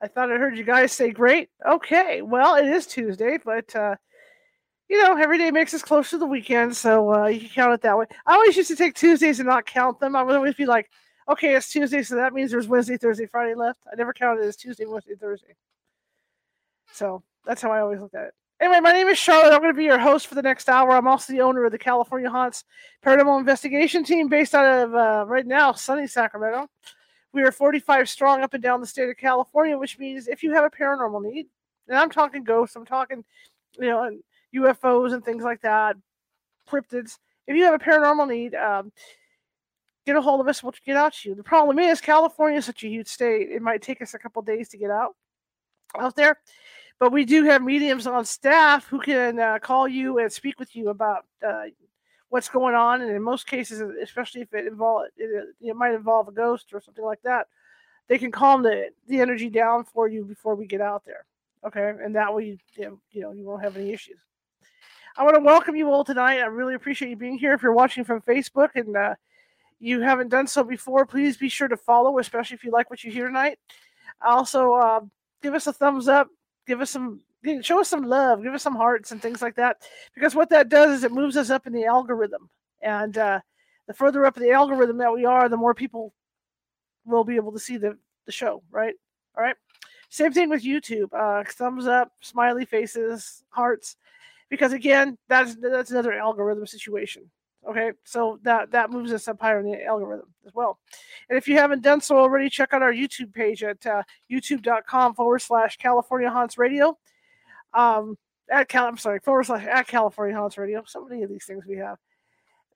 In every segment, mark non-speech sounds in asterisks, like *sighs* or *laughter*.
I thought I heard you guys say great. Okay, well, it is Tuesday, but uh, you know, every day makes us closer to the weekend, so uh, you can count it that way. I always used to take Tuesdays and not count them. I would always be like, okay, it's Tuesday, so that means there's Wednesday, Thursday, Friday left. I never counted as Tuesday, Wednesday, Thursday. So that's how I always looked at it. Anyway, my name is Charlotte. I'm going to be your host for the next hour. I'm also the owner of the California Haunts Paranormal Investigation Team based out of, uh, right now, sunny Sacramento. We are 45 strong up and down the state of California, which means if you have a paranormal need, and I'm talking ghosts, I'm talking, you know, UFOs and things like that, cryptids. If you have a paranormal need, um, get a hold of us. We'll get out to you. The problem is California is such a huge state; it might take us a couple days to get out out there. But we do have mediums on staff who can uh, call you and speak with you about uh, what's going on. And in most cases, especially if it involve it, it might involve a ghost or something like that, they can calm the the energy down for you before we get out there. Okay, and that way you you know you won't have any issues. I want to welcome you all tonight. I really appreciate you being here. If you're watching from Facebook and uh, you haven't done so before, please be sure to follow, especially if you like what you hear tonight. Also, uh, give us a thumbs up give us some show us some love give us some hearts and things like that because what that does is it moves us up in the algorithm and uh, the further up the algorithm that we are the more people will be able to see the, the show right all right same thing with youtube uh, thumbs up smiley faces hearts because again that's that's another algorithm situation Okay, so that that moves us up higher in the algorithm as well. And if you haven't done so already, check out our YouTube page at uh, youtube.com forward slash California Haunts Radio. Um, at Cal, I'm sorry, forward slash at California Haunts Radio. So many of these things we have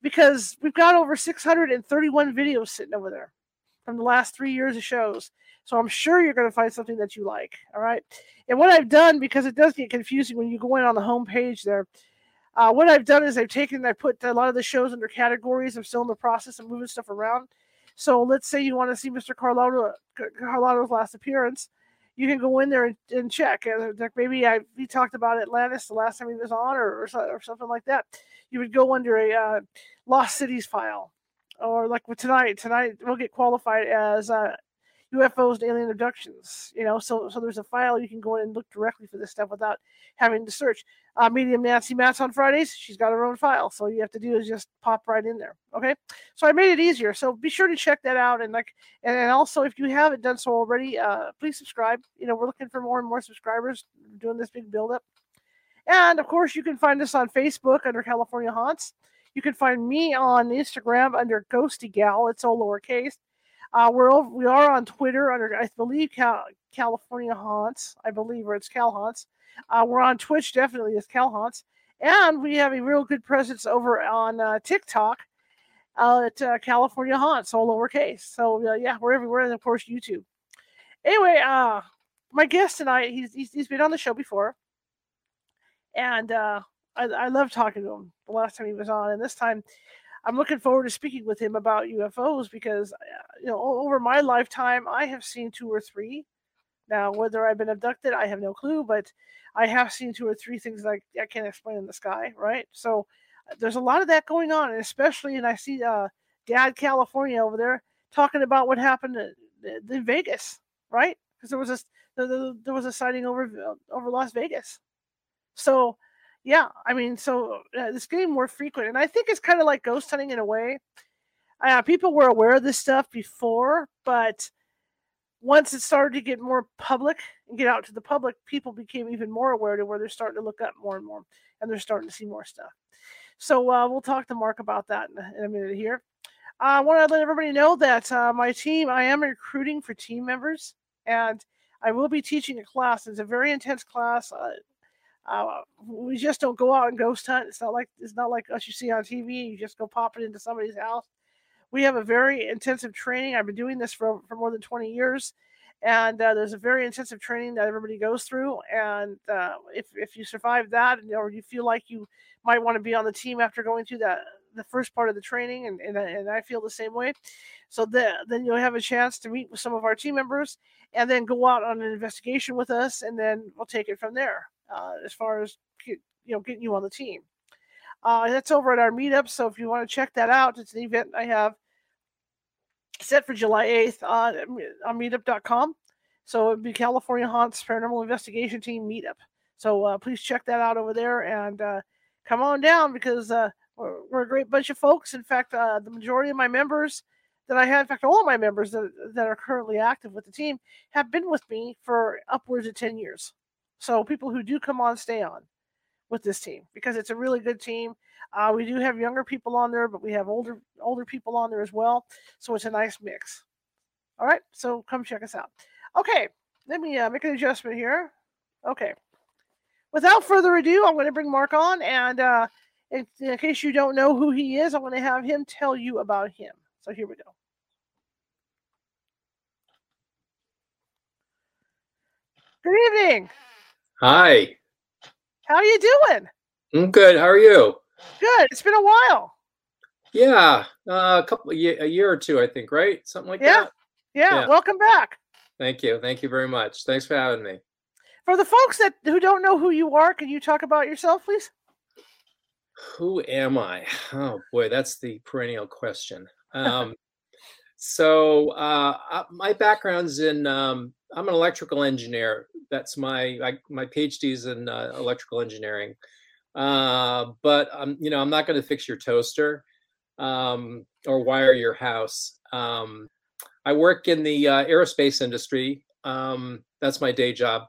because we've got over 631 videos sitting over there from the last three years of shows. So I'm sure you're going to find something that you like. All right. And what I've done, because it does get confusing when you go in on the home page there, uh, what I've done is I've taken, I put a lot of the shows under categories. I'm still in the process of moving stuff around. So let's say you want to see Mr. Carlotto, Carlotto's last appearance. You can go in there and, and check. And like maybe I we talked about Atlantis the last time he was on, or, or, or something like that. You would go under a uh, Lost Cities file, or like with tonight. Tonight we'll get qualified as uh, UFOs and alien abductions. You know, so so there's a file you can go in and look directly for this stuff without having to search. Uh, Medium Nancy Matz on Fridays, she's got her own file, so you have to do is just pop right in there. Okay, so I made it easier. So be sure to check that out, and like, and, and also if you haven't done so already, uh, please subscribe. You know, we're looking for more and more subscribers, doing this big build up. And of course, you can find us on Facebook under California Haunts. You can find me on Instagram under Ghosty Gal. It's all lowercase. Uh, we're over, we are on Twitter under I believe Cal, California Haunts, I believe, or it's Cal Haunts. Uh, we're on Twitch definitely as Cal Haunts, and we have a real good presence over on uh, TikTok uh, at uh, California Haunts, all lowercase. So uh, yeah, we're everywhere, and of course YouTube. Anyway, uh, my guest tonight, he's, he's he's been on the show before, and uh, I, I love talking to him. The last time he was on, and this time I'm looking forward to speaking with him about UFOs because, uh, you know, over my lifetime, I have seen two or three. Now, whether I've been abducted, I have no clue, but I have seen two or three things like I can't explain in the sky, right? So uh, there's a lot of that going on, and especially, and I see uh, Dad California over there talking about what happened in Vegas, right? Because there was a there was a sighting over uh, over Las Vegas. So yeah, I mean, so uh, it's getting more frequent, and I think it's kind of like ghost hunting in a way. Uh, people were aware of this stuff before, but once it started to get more public and get out to the public, people became even more aware to where they're starting to look up more and more, and they're starting to see more stuff. So uh, we'll talk to Mark about that in a, in a minute here. I want to let everybody know that uh, my team, I am recruiting for team members, and I will be teaching a class. It's a very intense class. Uh, we just don't go out and ghost hunt. It's not like it's not like us you see on TV. You just go pop it into somebody's house. We have a very intensive training. I've been doing this for for more than 20 years, and uh, there's a very intensive training that everybody goes through. And uh, if if you survive that, or you feel like you might want to be on the team after going through that the first part of the training, and and, and I feel the same way. So the, then you'll have a chance to meet with some of our team members, and then go out on an investigation with us, and then we'll take it from there. Uh, as far as you know, getting you on the team. Uh, that's over at our meetup. So if you want to check that out, it's an event I have set for July 8th on, on meetup.com. So it'd be California Haunts Paranormal Investigation Team Meetup. So uh, please check that out over there and uh, come on down because uh, we're, we're, a great bunch of folks. In fact, uh, the majority of my members that I have, in fact, all of my members that, that are currently active with the team have been with me for upwards of 10 years. So people who do come on, stay on with this team because it's a really good team. Uh, we do have younger people on there, but we have older older people on there as well. So it's a nice mix. All right, so come check us out. Okay, let me uh, make an adjustment here. Okay. Without further ado, I'm going to bring Mark on, and uh, in, in case you don't know who he is, I'm going to have him tell you about him. So here we go. Good evening. Hi. How are you doing? I'm good. How are you? Good. It's been a while. Yeah, uh, a couple, a year or two, I think, right? Something like yeah. that. Yeah. Yeah. Welcome back. Thank you. Thank you very much. Thanks for having me. For the folks that who don't know who you are, can you talk about yourself, please? Who am I? Oh boy, that's the perennial question. Um, *laughs* so uh, my background's in um, I'm an electrical engineer. That's my I, my PhD is in uh, electrical engineering. Uh, but I'm you know I'm not going to fix your toaster um, or wire your house. Um, I work in the uh, aerospace industry. Um, that's my day job,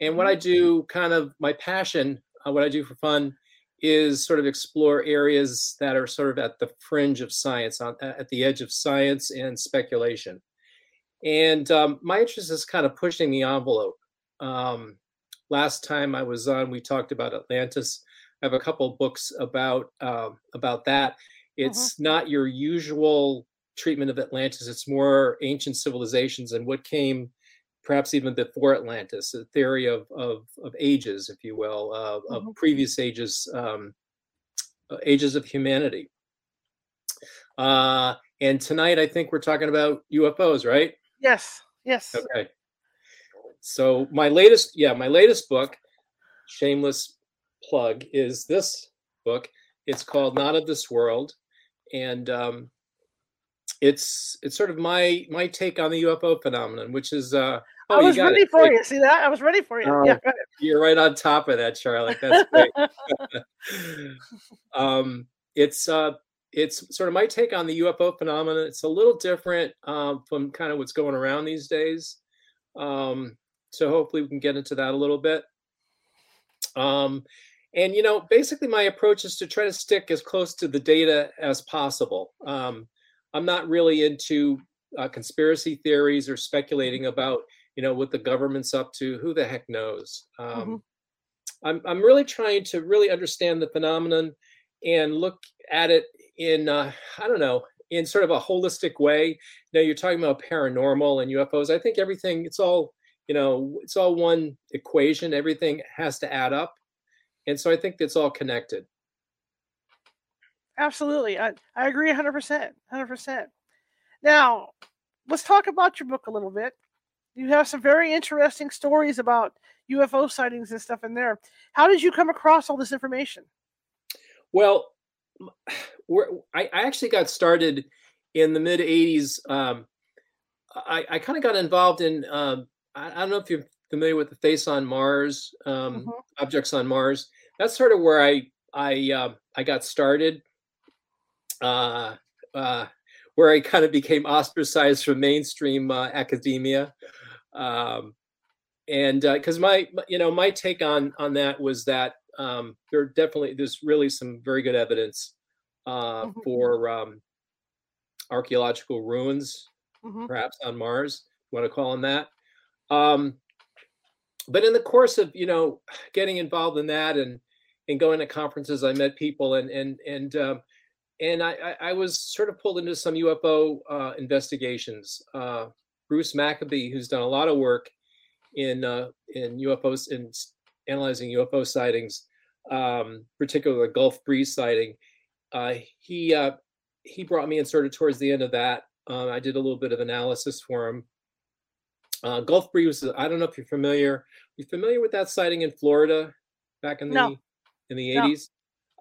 and what I do, kind of my passion, uh, what I do for fun, is sort of explore areas that are sort of at the fringe of science, on at the edge of science and speculation. And um, my interest is kind of pushing the envelope. Um, last time I was on, we talked about Atlantis. I have a couple books about uh, about that. Uh-huh. It's not your usual treatment of Atlantis. It's more ancient civilizations and what came perhaps even before Atlantis, a theory of of, of ages, if you will, uh, of uh-huh. previous ages, um, ages of humanity. Uh, and tonight, I think we're talking about UFOs, right? Yes. Yes. Okay. So my latest, yeah, my latest book, shameless plug, is this book. It's called Not of This World, and um, it's it's sort of my my take on the UFO phenomenon, which is uh, oh, I was ready it. for you. See that? I was ready for you. Oh, yeah, you're right on top of that, Charlotte. That's great. *laughs* *laughs* um, it's uh, it's sort of my take on the UFO phenomenon. It's a little different um, from kind of what's going around these days. Um, so hopefully we can get into that a little bit. Um, and you know, basically, my approach is to try to stick as close to the data as possible. Um, I'm not really into uh, conspiracy theories or speculating about you know what the government's up to. Who the heck knows? Um, mm-hmm. I'm I'm really trying to really understand the phenomenon and look at it in uh, I don't know in sort of a holistic way. Now you're talking about paranormal and UFOs. I think everything it's all you know it's all one equation. Everything has to add up, and so I think it's all connected. Absolutely, I I agree 100 percent, 100 percent. Now let's talk about your book a little bit. You have some very interesting stories about UFO sightings and stuff in there. How did you come across all this information? Well, *sighs* I, I actually got started in the mid 80s. Um, I, I kind of got involved in, um, I, I, don't know if you're familiar with the Face on Mars, um, mm-hmm. Objects on Mars. That's sort of where I I uh, I got started, uh, uh, where I kind of became ostracized from mainstream uh, academia, um, and because uh, my you know my take on on that was that um, there definitely there's really some very good evidence uh, mm-hmm. for um, archaeological ruins, mm-hmm. perhaps on Mars. You want to call them that? Um, but in the course of you know getting involved in that and and going to conferences, I met people and and and um, and I, I was sort of pulled into some UFO uh, investigations. Uh, Bruce Maccabee, who's done a lot of work in uh, in UFOs in analyzing UFO sightings, um, particularly the Gulf Breeze sighting. Uh, he uh, he brought me in sort of towards the end of that. Um, I did a little bit of analysis for him. Uh, Gulf Breeze, I don't know if you're familiar. You familiar with that sighting in Florida back in the No. in the 80s?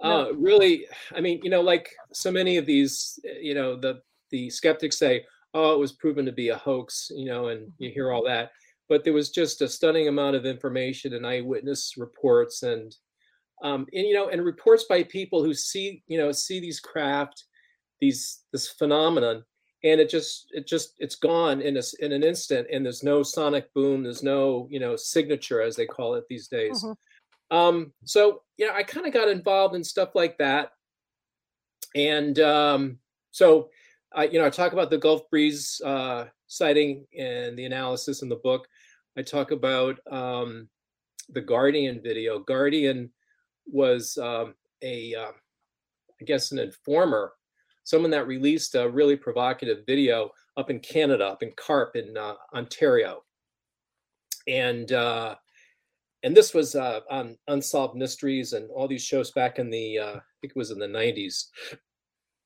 No. Uh, really, I mean, you know, like so many of these, you know, the the skeptics say, "Oh, it was proven to be a hoax," you know, and you hear all that. But there was just a stunning amount of information and eyewitness reports, and um, and you know, and reports by people who see, you know, see these craft, these this phenomenon, and it just it just it's gone in a in an instant, and there's no sonic boom, there's no you know signature as they call it these days. Mhm. Um, so you know, I kind of got involved in stuff like that, and um, so I, you know, I talk about the Gulf Breeze uh, sighting and the analysis in the book. I talk about um, the Guardian video. Guardian was um, a, uh, I guess, an informer, someone that released a really provocative video up in Canada, up in Carp in uh, Ontario, and uh, and this was uh, on Unsolved Mysteries and all these shows back in the, uh, I think it was in the '90s.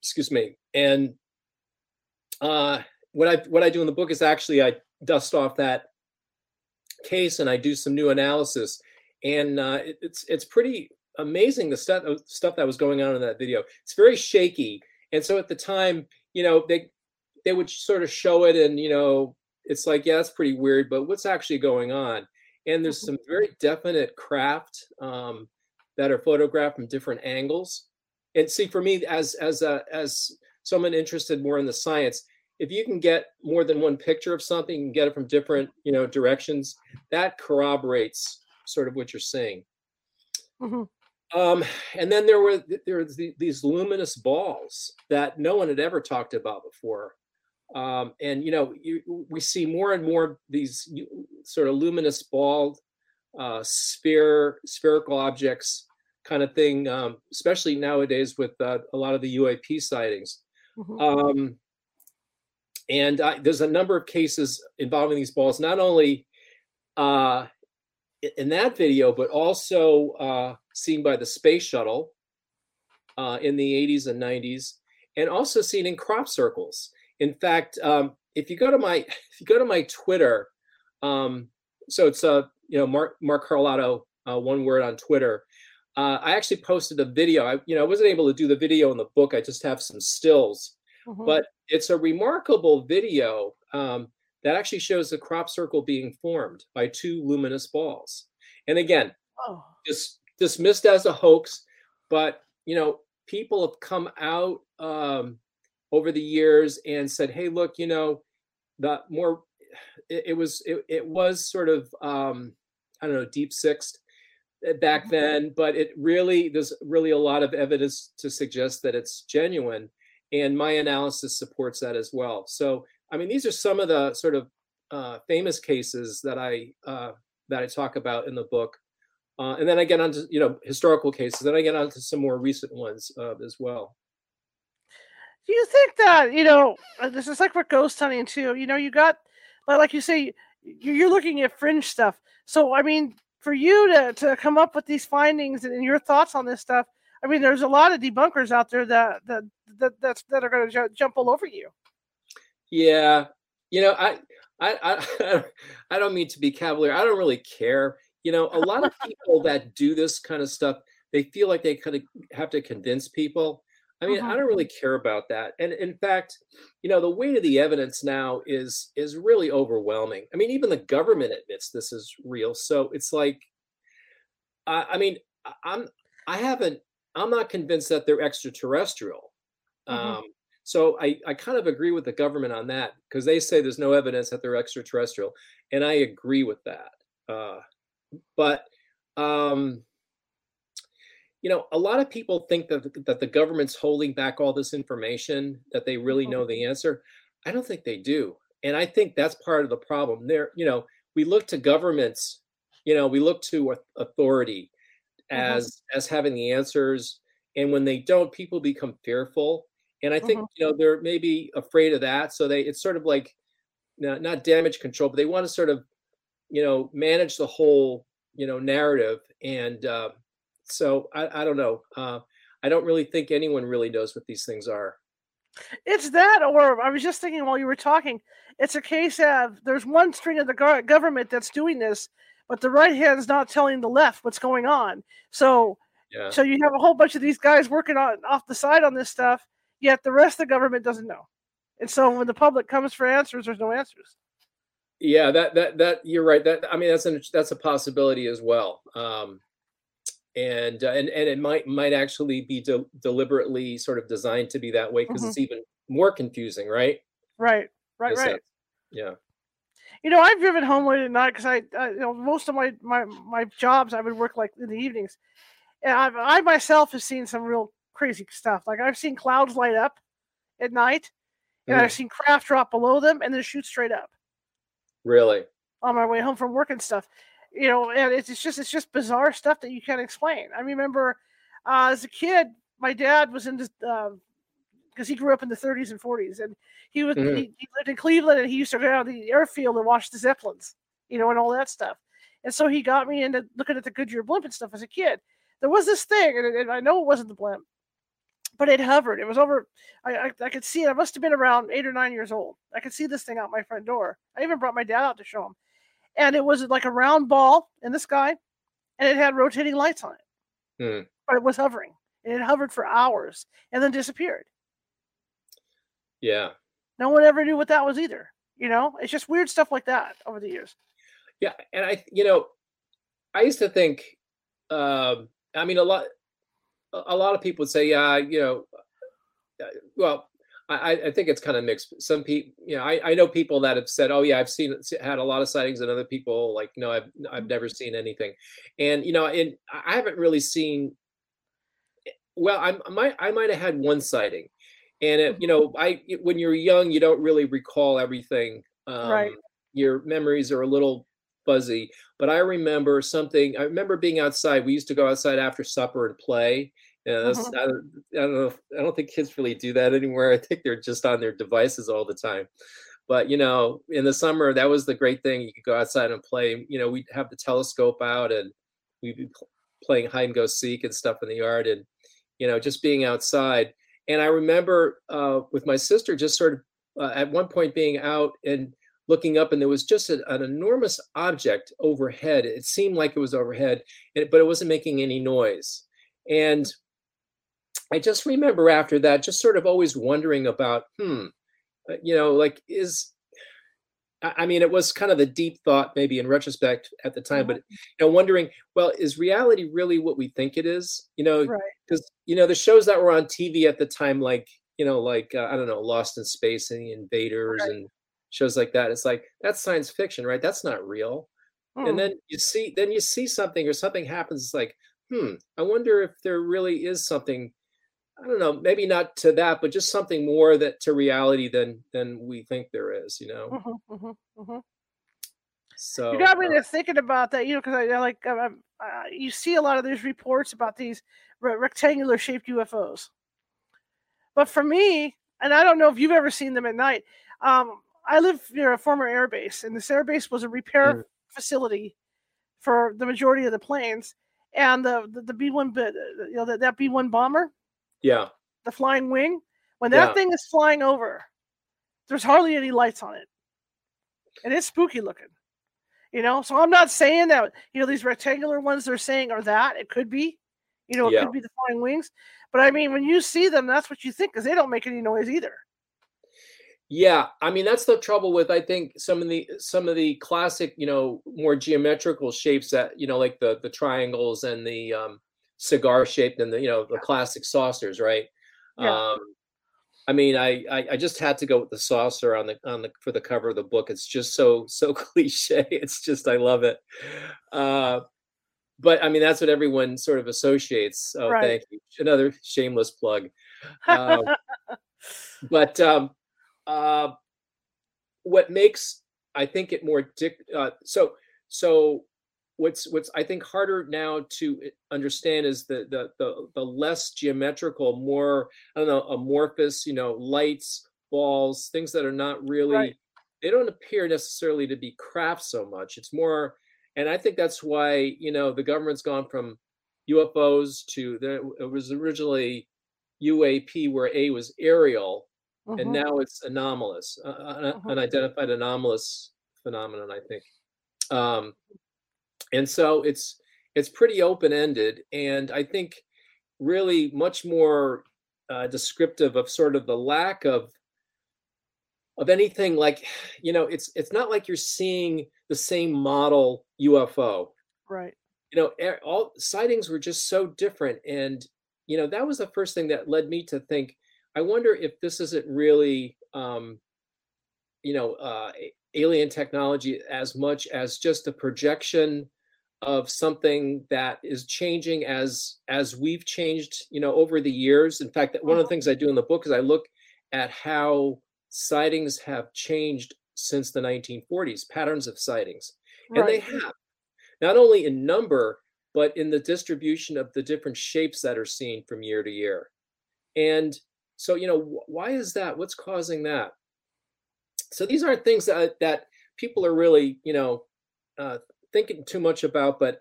Excuse me. And uh, what I what I do in the book is actually I dust off that case and I do some new analysis, and uh, it, it's it's pretty amazing the stuff stuff that was going on in that video. It's very shaky, and so at the time, you know, they they would sort of show it, and you know, it's like yeah, that's pretty weird, but what's actually going on? And there's some very definite craft um, that are photographed from different angles. And see, for me, as as a as someone interested more in the science, if you can get more than one picture of something, you can get it from different you know directions. That corroborates sort of what you're seeing. Mhm. Um, and then there were there were these luminous balls that no one had ever talked about before. Um, and you know, you, we see more and more these sort of luminous ball, uh, sphere, spherical objects, kind of thing. Um, especially nowadays with uh, a lot of the UAP sightings. Mhm. Um, and I, there's a number of cases involving these balls, not only uh, in that video, but also uh, seen by the space shuttle uh, in the 80s and 90s, and also seen in crop circles. In fact, um, if you go to my *laughs* if you go to my Twitter, um, so it's uh, you know Mark Mark Carlotto, uh, one word on Twitter. Uh, I actually posted a video. I you know I wasn't able to do the video in the book. I just have some stills Mhm. but it's a remarkable video um, that actually shows the crop circle being formed by two luminous balls. And again, oh. dis- dismissed as a hoax, but you know, people have come out um, over the years and said, "Hey, look, you know, the more it, it was it, it was sort of um, I don't know, deep sixed uh, back Mhm. then, but it really there's really a lot of evidence to suggest that it's genuine, and my analysis supports that as well. So, I mean, these are some of the sort of uh, famous cases that I uh, that I talk about in the book. Uh, and then I get onto you know historical cases. Then I get onto some more recent ones uh, as well. Do you think that you know uh, this is like with ghost hunting too? You know, you got like you say, you're looking at fringe stuff. So I mean, for you to to come up with these findings and your thoughts on this stuff, I mean, there's a lot of debunkers out there that that that that's, that are going to ju- jump all over you. Yeah, you know, I, I, I, *laughs* I don't mean to be cavalier. I don't really care. You know, a lot of *laughs* people that do this kind of stuff, they feel like they kind of have to convince people. I mean, I Mhm. don't really care about that. And in fact, you know, the weight of the evidence now is is really overwhelming. I mean, even the government admits this is real. So it's like, I, I mean, I'm, I haven't, I'm not convinced that they're extraterrestrial. Mhm. Um, so I, I kind of agree with the government on that because they say there's no evidence that they're extraterrestrial, and I agree with that. Uh, but um, you know, a lot of people think that the- that the government's holding back all this information, that they really know the answer. I don't think they do, and I think that's part of the problem. There, you know, we look to governments, you know, we look to authority Mhm. as as having the answers, and when they don't, people become fearful. And I think Mhm. you know they're maybe afraid of that, so they it's sort of like not, not damage control, but they want to sort of, you know, manage the whole, you know, narrative. And uh, so I, I don't know. Uh, I don't really think anyone really knows what these things are. It's that, or I was just thinking while you were talking, it's a case of there's one string of the government that's doing this, but the right hand's not telling the left what's going on. So, yeah. so you have a whole bunch of these guys working on off the side on this stuff, yet the rest of the government doesn't know. And so when the public comes for answers, there's no answers. Yeah, that that that you're right. That I mean, that's an that's a possibility as well. Um, and uh, and and it might might actually be de- deliberately sort of designed to be that way because mm-hmm. it's even more confusing, right? Right, right, right. Sense. Yeah. You know, I've driven home late at night because I, I, you know, most of my my my jobs I would work like in the evenings, and I've, I myself have seen some real crazy stuff. Like I've seen clouds light up at night, and mm. I've seen craft drop below them and then shoot straight up. Really? On my way home from work and stuff you know, and it's, it's just it's just bizarre stuff that you can't explain. I remember uh, as a kid, my dad was in this because he grew up in the 30s and 40s, and he was mm-hmm. he, he, lived in Cleveland, and he used to go out to the airfield and watch the zeppelins, you know, and all that stuff. And so he got me into looking at the Goodyear blimp and stuff as a kid. There was this thing, and, and I know it wasn't the blimp, but it hovered. It was over. I, I, I could see it. I must have been around eight or nine years old. I could see this thing out my front door. I even brought my dad out to show him and it was like a round ball in the sky, and it had rotating lights on it. Hmm. But it was hovering, and it hovered for hours and then disappeared. Yeah. No one ever knew what that was either. You know, it's just weird stuff like that over the years. Yeah, and I, you know, I used to think, um, I mean, a lot, a lot of people would say, yeah, you know, uh, well, I, I think it's kind of mixed. Some people, you know, I, I know people that have said, "Oh yeah, I've seen had a lot of sightings," and other people like, "No, I've I've never seen anything." And you know, and I haven't really seen. Well, I, I might I might have had one sighting, and it, you know, I when you're young, you don't really recall everything. Um, right. Your memories are a little fuzzy, but I remember something. I remember being outside. We used to go outside after supper and play, yeah, that's, mm-hmm. I, don't, I don't know. If, I don't think kids really do that anymore. *laughs* I think they're just on their devices all the time. But you know, in the summer, that was the great thing. You could go outside and play. You know, we'd have the telescope out, and we'd be playing hide and go seek and stuff in the yard, and you know, just being outside. And I remember uh, with my sister, just sort of uh, at one point being out and looking up, and there was just a, an enormous object overhead. It seemed like it was overhead, but it wasn't making any noise. And I just remember after that, just sort of always wondering about, hmm, uh, you know, like is, I mean, it was kind of a deep thought, maybe in retrospect at the time, but mm-hmm. you know, wondering, well, is reality really what we think it is? You know, because right. you know the shows that were on TV at the time, like you know, like uh, I don't know, Lost in Space and the Invaders right. and shows like that. It's like that's science fiction, right? That's not real. And hmm. then you see, then you see something or something happens. It's like, hmm, I wonder if there really is something I don't know, maybe not to that, but just something more that to reality than than we think there is, you know. Mm-hmm, mm-hmm, mm-hmm. So you got me uh, to thinking about that, you know, because I, I, like uh, you see a lot of these reports about these re- rectangular shaped UFOs, but for me, and I don't know if you've ever seen them at night. Um, I live near a former air base, and this air base was a repair mm. facility for the majority of the planes. And the the, B one, you know, that, that B one bomber, yeah. The flying wing. When that yeah. thing is flying over, there's hardly any lights on it. And it's spooky looking. You know, so I'm not saying that, you know, these rectangular ones they're saying are that. It could be. You know, it yeah. could be the flying wings. But I mean, when you see them, that's what you think because they don't make any noise either. Yeah, I mean that's the trouble with I think some of the some of the classic, you know, more geometrical shapes that you know, like the the triangles and the um, cigar shaped and the you know the classic saucers, right? Yeah. Um, I mean, I, I, I just had to go with the saucer on the on the for the cover of the book. It's just so so *laughs* cliche. It's just I love it. Uh, but I mean, that's what everyone sort of associates. Oh, right. thank you. *laughs* Another shameless plug. Um, *laughs* but um, uh, what makes I think it more dic- uh, so so what's what's I think harder now to eh, understand is the the the, the less geometrical, more I don't know amorphous, you know, lights, balls, things that are not really right. they don't appear necessarily to be craft so much. It's more, and I think that's why you know the government's gone from UFOs to there. It was originally UAP, where A was aerial, mm-hmm. and now it's anomalous, uh, mm-hmm. unidentified anomalous phenomenon. I think, um, and so it's it's pretty open ended, and I think really much more uh, descriptive of sort of the lack of of anything like you know it's it's not like you're seeing the same model UFO right. You know all sightings were just so different and you know that was the first thing that led me to think I wonder if this isn't really um you know uh alien technology as much as just a projection of something that is changing as as we've changed you know over the years. In fact one of the things i do in the book is i look at how sightings have changed since the 1940s patterns of sightings. And right. they have not only in number but in the distribution of the different shapes that are seen from year to year. And so you know why is that? What's causing that? So these aren't things that that people are really you know uh, thinking too much about. But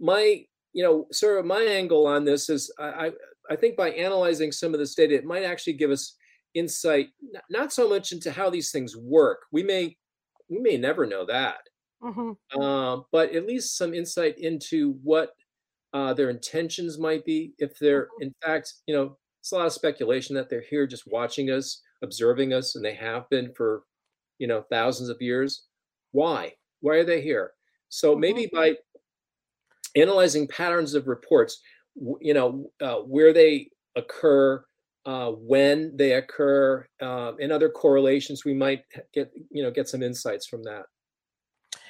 my, you know, sort of my angle on this is I, I think by analyzing some of this data, it might actually give us insight, not so much into how these things work. We may, we may never know that, mm-hmm. uh, but at least some insight into what uh, their intentions might be. If they're, mm-hmm. in fact, you know, it's a lot of speculation that they're here just watching us, observing us, and they have been for, you know, thousands of years. Why? Why are they here? So mm-hmm. maybe by analyzing patterns of reports, you know, uh, where they occur, uh, when they occur, uh, and other correlations, we might get, you know, get some insights from that.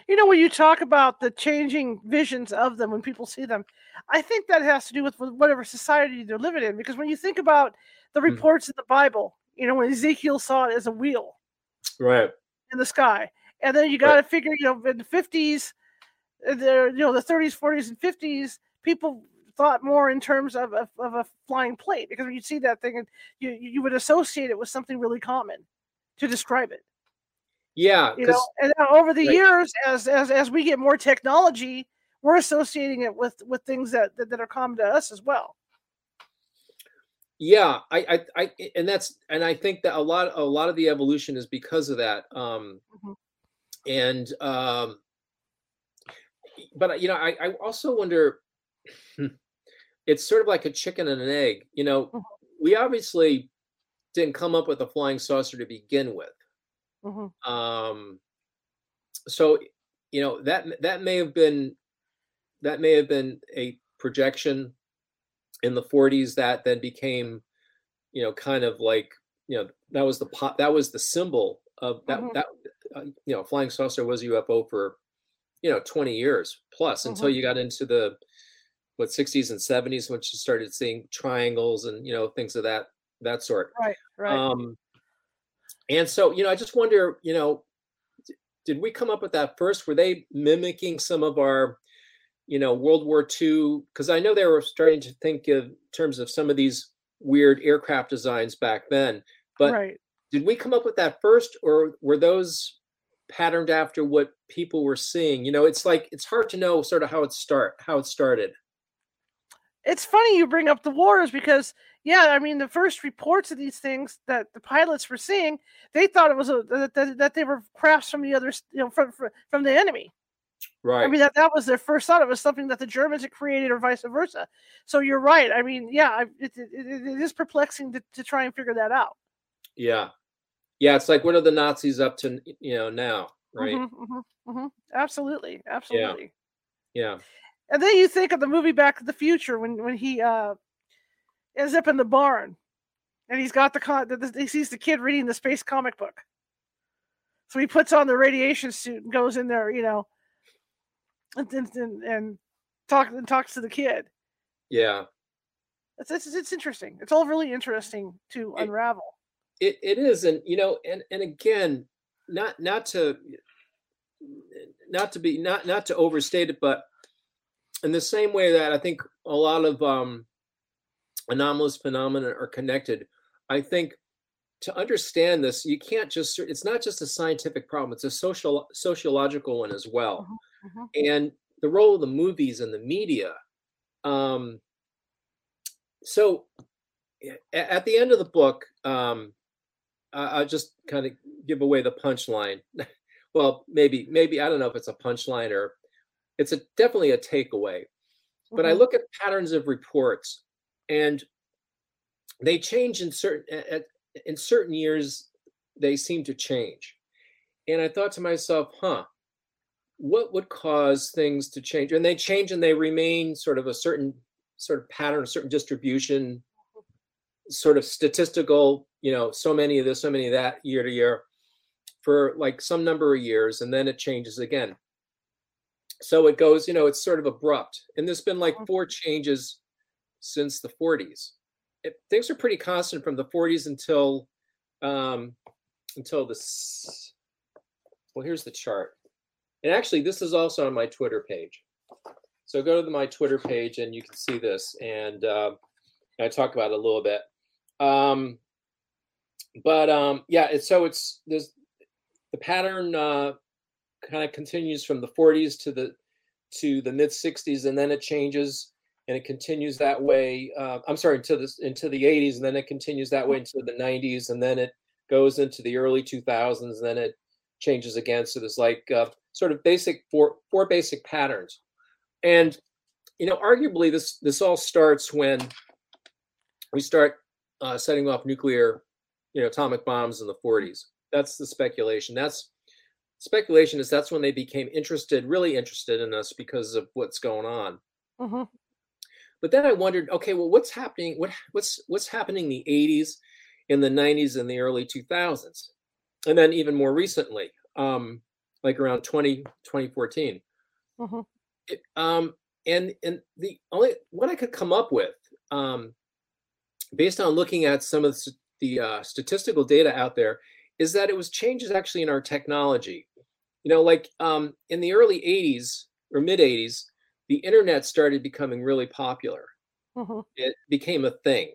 You know, when you talk about the changing visions of them when people see them, I think that has to do with whatever society they're living in. Because when you think about the hmm. reports mm-hmm. in the Bible, you know, when Ezekiel saw it as a wheel, right, in the sky, and then you got to right. figure, you know, in the fifties, the you know the 30s 40s and 50s people thought more in terms of, of, of a flying plate because when you see that thing you you would associate it with something really common to describe it yeah you know and over the right. years as, as as we get more technology we're associating it with with things that, that that are common to us as well yeah I, I i and that's and i think that a lot a lot of the evolution is because of that um mm-hmm. and um but you know, I, I also wonder. It's sort of like a chicken and an egg. You know, mm-hmm. we obviously didn't come up with a flying saucer to begin with. Mm-hmm. Um, so you know that that may have been that may have been a projection in the 40s that then became you know kind of like you know that was the pot that was the symbol of that mm-hmm. that uh, you know flying saucer was ufo for you know 20 years plus mm-hmm. until you got into the what 60s and 70s when you started seeing triangles and you know things of that that sort right right um and so you know i just wonder you know did we come up with that first were they mimicking some of our you know world war ii because i know they were starting to think in terms of some of these weird aircraft designs back then but right. did we come up with that first or were those patterned after what people were seeing you know it's like it's hard to know sort of how it start how it started. It's funny you bring up the wars because yeah i mean the first reports of these things that the pilots were seeing they thought it was a that, that they were crafts from the other you know from from from the enemy. Right. i mean that that was their first thought it was something that the germans had created or vice versa. So you're right i mean yeah it, it, it is perplexing to, to try and figure that out. Yeah yeah it's like what are the nazis up to you know now right? Mm-hmm, mm-hmm, mm-hmm. absolutely absolutely. Yeah. yeah and then you think of the movie back to the future when when he uh ends up in the barn and he's got the con he sees the kid reading the space comic book. So he puts on the radiation suit and goes in there you know and and, and talk and talks to the kid. Yeah. It's, it's, it's interesting. It's all really interesting to it, unravel it, it is and you know and and again not not to not to be not not to overstate it but in the same way that i think a lot of um anomalous phenomena are connected i think to understand this, you can't just, it's not just a scientific problem, it's a social, sociological one as well. Uh-huh, uh-huh. And the role of the movies and the media. Um, so at the end of the book, um, I'll just kind of give away the punchline. *laughs* well, maybe, maybe, I don't know if it's a punchline or it's a definitely a takeaway. But I Mhm. look at patterns of reports and they change in certain at, in certain years they seem to change and i thought to myself huh what would cause things to change and they change and they remain sort of a certain sort of pattern a certain distribution sort of statistical you know so many of this so many of that year to year for like some number of years and then it changes again. So it goes you know it's sort of abrupt and there's been like four changes since the 40s it, things are pretty constant from the 40s until um until this well here's the chart. And actually this is also on my twitter page. So go to the, my twitter page and you can see this and uh, i talk about it a little bit um but um yeah it's so it's there's the pattern uh kind of continues from the 40s to the to the mid 60s and then it changes and it continues that way uh, i'm sorry into this into the 80s and then it continues that way into the 90s and then it goes into the early 2000s and then it changes again. So there's like uh, sort of basic four four basic patterns. And you know arguably this this all starts when we start uh, setting off nuclear you know atomic bombs in the 40s that's the speculation. That's speculation is that's when they became interested really interested in us because of what's going on. Mhm. but then i wondered okay well what's happening what what's what's happening in the 80s in the 90s and the early 2000s and then even more recently um like around 20 2014 Mhm. it, um and and the only what i could come up with um based on looking at some of the, the uh, statistical data out there is that it was changes actually in our technology. You know like um in the early 80s or mid 80s the internet started becoming really popular. Mhm. it became a thing.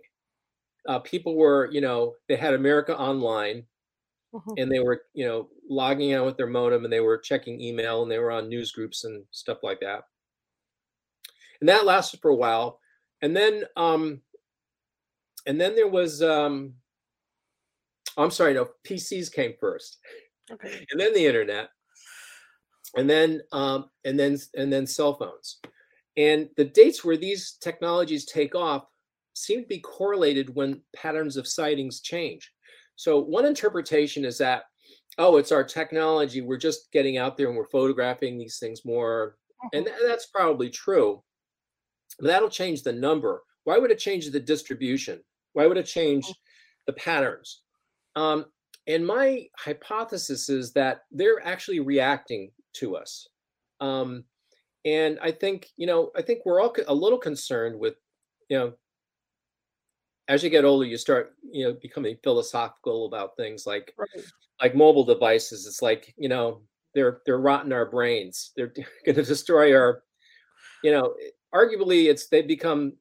Uh, people were you know they had america online Mhm. and they were you know logging on with their modem and they were checking email and they were on news groups and stuff like that. And that lasted for a while. And then um and then there was um i'm sorry no pcs came first. Okay. and then the internet. And then um and then and then cell phones. And the dates where these technologies take off seem to be correlated when patterns of sightings change. So one interpretation is that oh it's our technology we're just getting out there and we're photographing these things more. And th- that's probably true. But that'll change the number. Why would it change the distribution why would it change the patterns? Um, and my hypothesis is that they're actually reacting to us. Um, and i think you know i think we're all a little concerned with you know as you get older you start you know becoming philosophical about things like Right. like mobile devices. It's like you know they're they're rotting our brains. They're *laughs* going to destroy our you know arguably it's they've become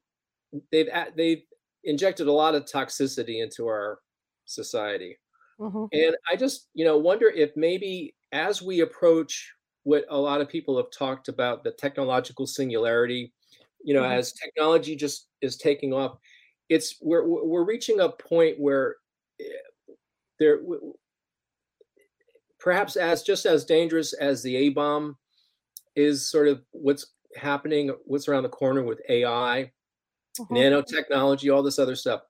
they've they've injected a lot of toxicity into our society Mhm. and i just you know wonder if maybe as we approach what a lot of people have talked about the technological singularity you know Mhm. as technology just is taking off it's we're we're reaching a point where eh, there perhaps as just as dangerous as the a bomb is sort of what's happening what's around the corner with ai Mhm. nanotechnology, all this other stuff.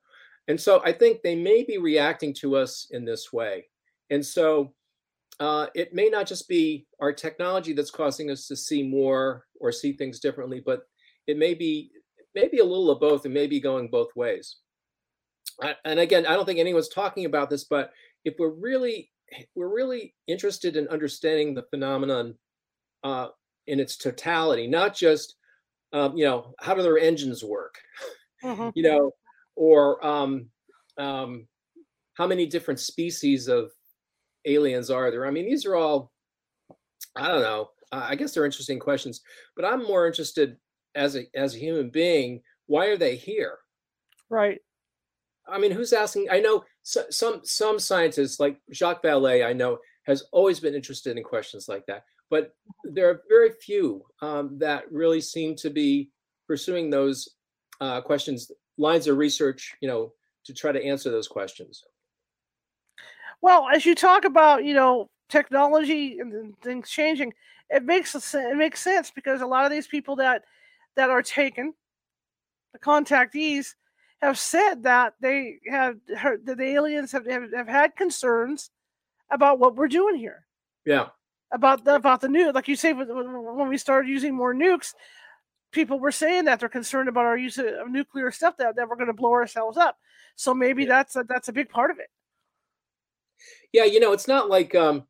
And so I think they may be reacting to us in this way. And so uh, it may not just be our technology that's causing us to see more or see things differently, but it may be maybe a little of both and maybe going both ways. I, and again, I don't think anyone's talking about this, but if we're really we're really interested in understanding the phenomenon uh, in its totality, not just um, you know how do their engines work, Mhm. *laughs* you know, or um, um, how many different species of aliens are there? I mean, these are all, I don't know. Uh, I guess they're interesting questions, but I'm more interested as a as a human being. Why are they here? Right. I mean, who's asking? I know so, some some scientists like Jacques Vallée, I know, has always been interested in questions like that. But there are very few um, that really seem to be pursuing those uh, questions, lines of research, you know, to try to answer those questions. Well, as you talk about, you know, technology and things changing, it makes it makes sense because a lot of these people that that are taken, the contactees, have said that they have heard that the aliens have, have, have had concerns about what we're doing here. Yeah. About the about the new, like you say, when we started using more nukes, people were saying that they're concerned about our use of nuclear stuff that, that we're going to blow ourselves up. So maybe yeah. that's a, that's a big part of it. Yeah, you know, it's not like um,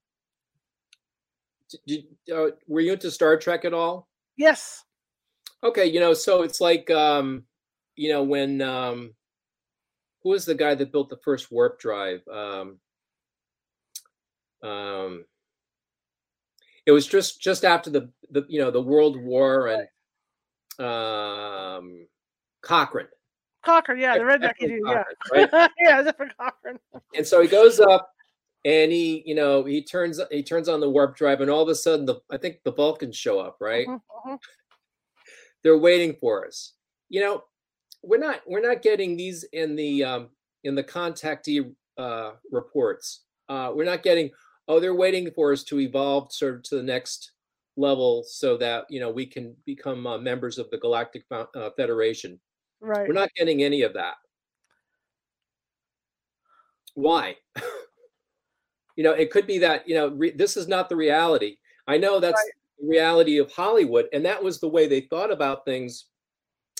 did, uh, were you into Star Trek at all? Yes. Okay, you know, so it's like um, you know, when um, who was the guy that built the first warp drive? Um, um, it was just just after the the you know the World War and um, Cochrane. Cochrane, yeah, the redneck dude, yeah, right? *laughs* yeah, different Cochrane. and so he goes up, and he, you know, he turns he turns on the warp drive, and all of a sudden, the I think the Vulcans show up, right? Mm-hmm, mm-hmm. They're waiting for us. You know, we're not we're not getting these in the um, in the contactee uh, reports. Uh, we're not getting oh they're waiting for us to evolve sort of to the next level so that you know we can become uh, members of the Galactic uh, Federation. Right. We're not getting any of that. Why? *laughs* you know, it could be that you know re- this is not the reality. I know that's right. the reality of Hollywood, and that was the way they thought about things.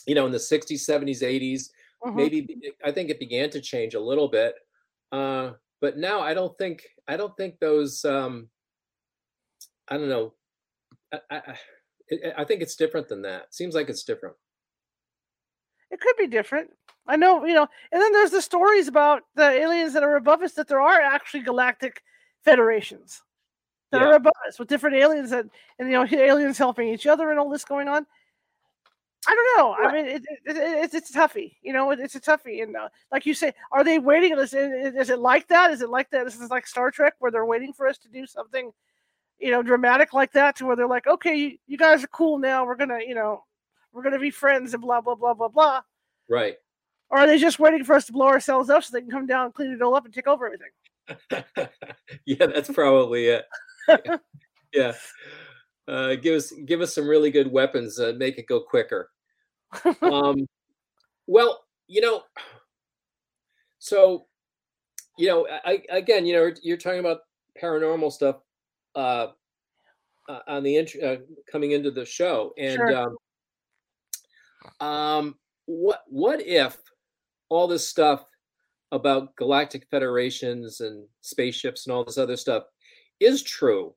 You know, in the '60s, '70s, '80s. Mm-hmm. Maybe I think it began to change a little bit, uh, but now I don't think I don't think those. Um, I don't know I, I, I think it's different than that. seems like it's different. It could be different. I know, you know, and then there's the stories about the aliens that are above us that there are actually galactic federations that yeah. are above us with different aliens that, and you know, aliens helping each other and all this going on. I don't know. Right. I mean, it, it, it, it's it's toughy. You know, it's a toughie. And uh, like you say, are they waiting? Is, is it like that? Is it like that? This is like Star Trek, where they're waiting for us to do something you know, dramatic like that to where they're like, okay, you, you guys are cool now. We're gonna, you know, we're gonna be friends and blah blah blah blah blah. Right. Or are they just waiting for us to blow ourselves up so they can come down and clean it all up and take over everything? *laughs* yeah, that's probably it. *laughs* yeah. Uh, give us give us some really good weapons. Uh, make it go quicker. Um, well, you know, so you know, I, again, you know, you're talking about paranormal stuff uh, uh, on the int- uh, coming into the show, and sure. um, um, what what if all this stuff about galactic federations and spaceships and all this other stuff is true,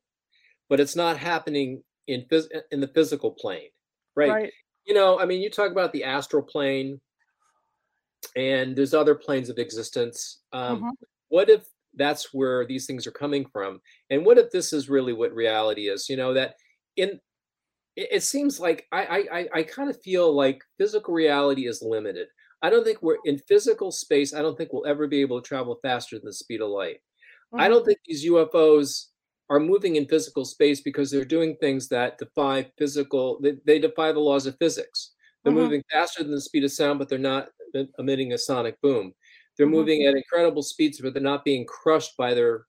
but it's not happening in phys- in the physical plane, right? right? You know, I mean, you talk about the astral plane, and there's other planes of existence. Um, mm-hmm. What if that's where these things are coming from and what if this is really what reality is you know that in it, it seems like i i i kind of feel like physical reality is limited i don't think we're in physical space i don't think we'll ever be able to travel faster than the speed of light mm-hmm. i don't think these ufos are moving in physical space because they're doing things that defy physical they, they defy the laws of physics they're mm-hmm. moving faster than the speed of sound but they're not emitting a sonic boom they're mm-hmm. moving at incredible speeds, but they're not being crushed by their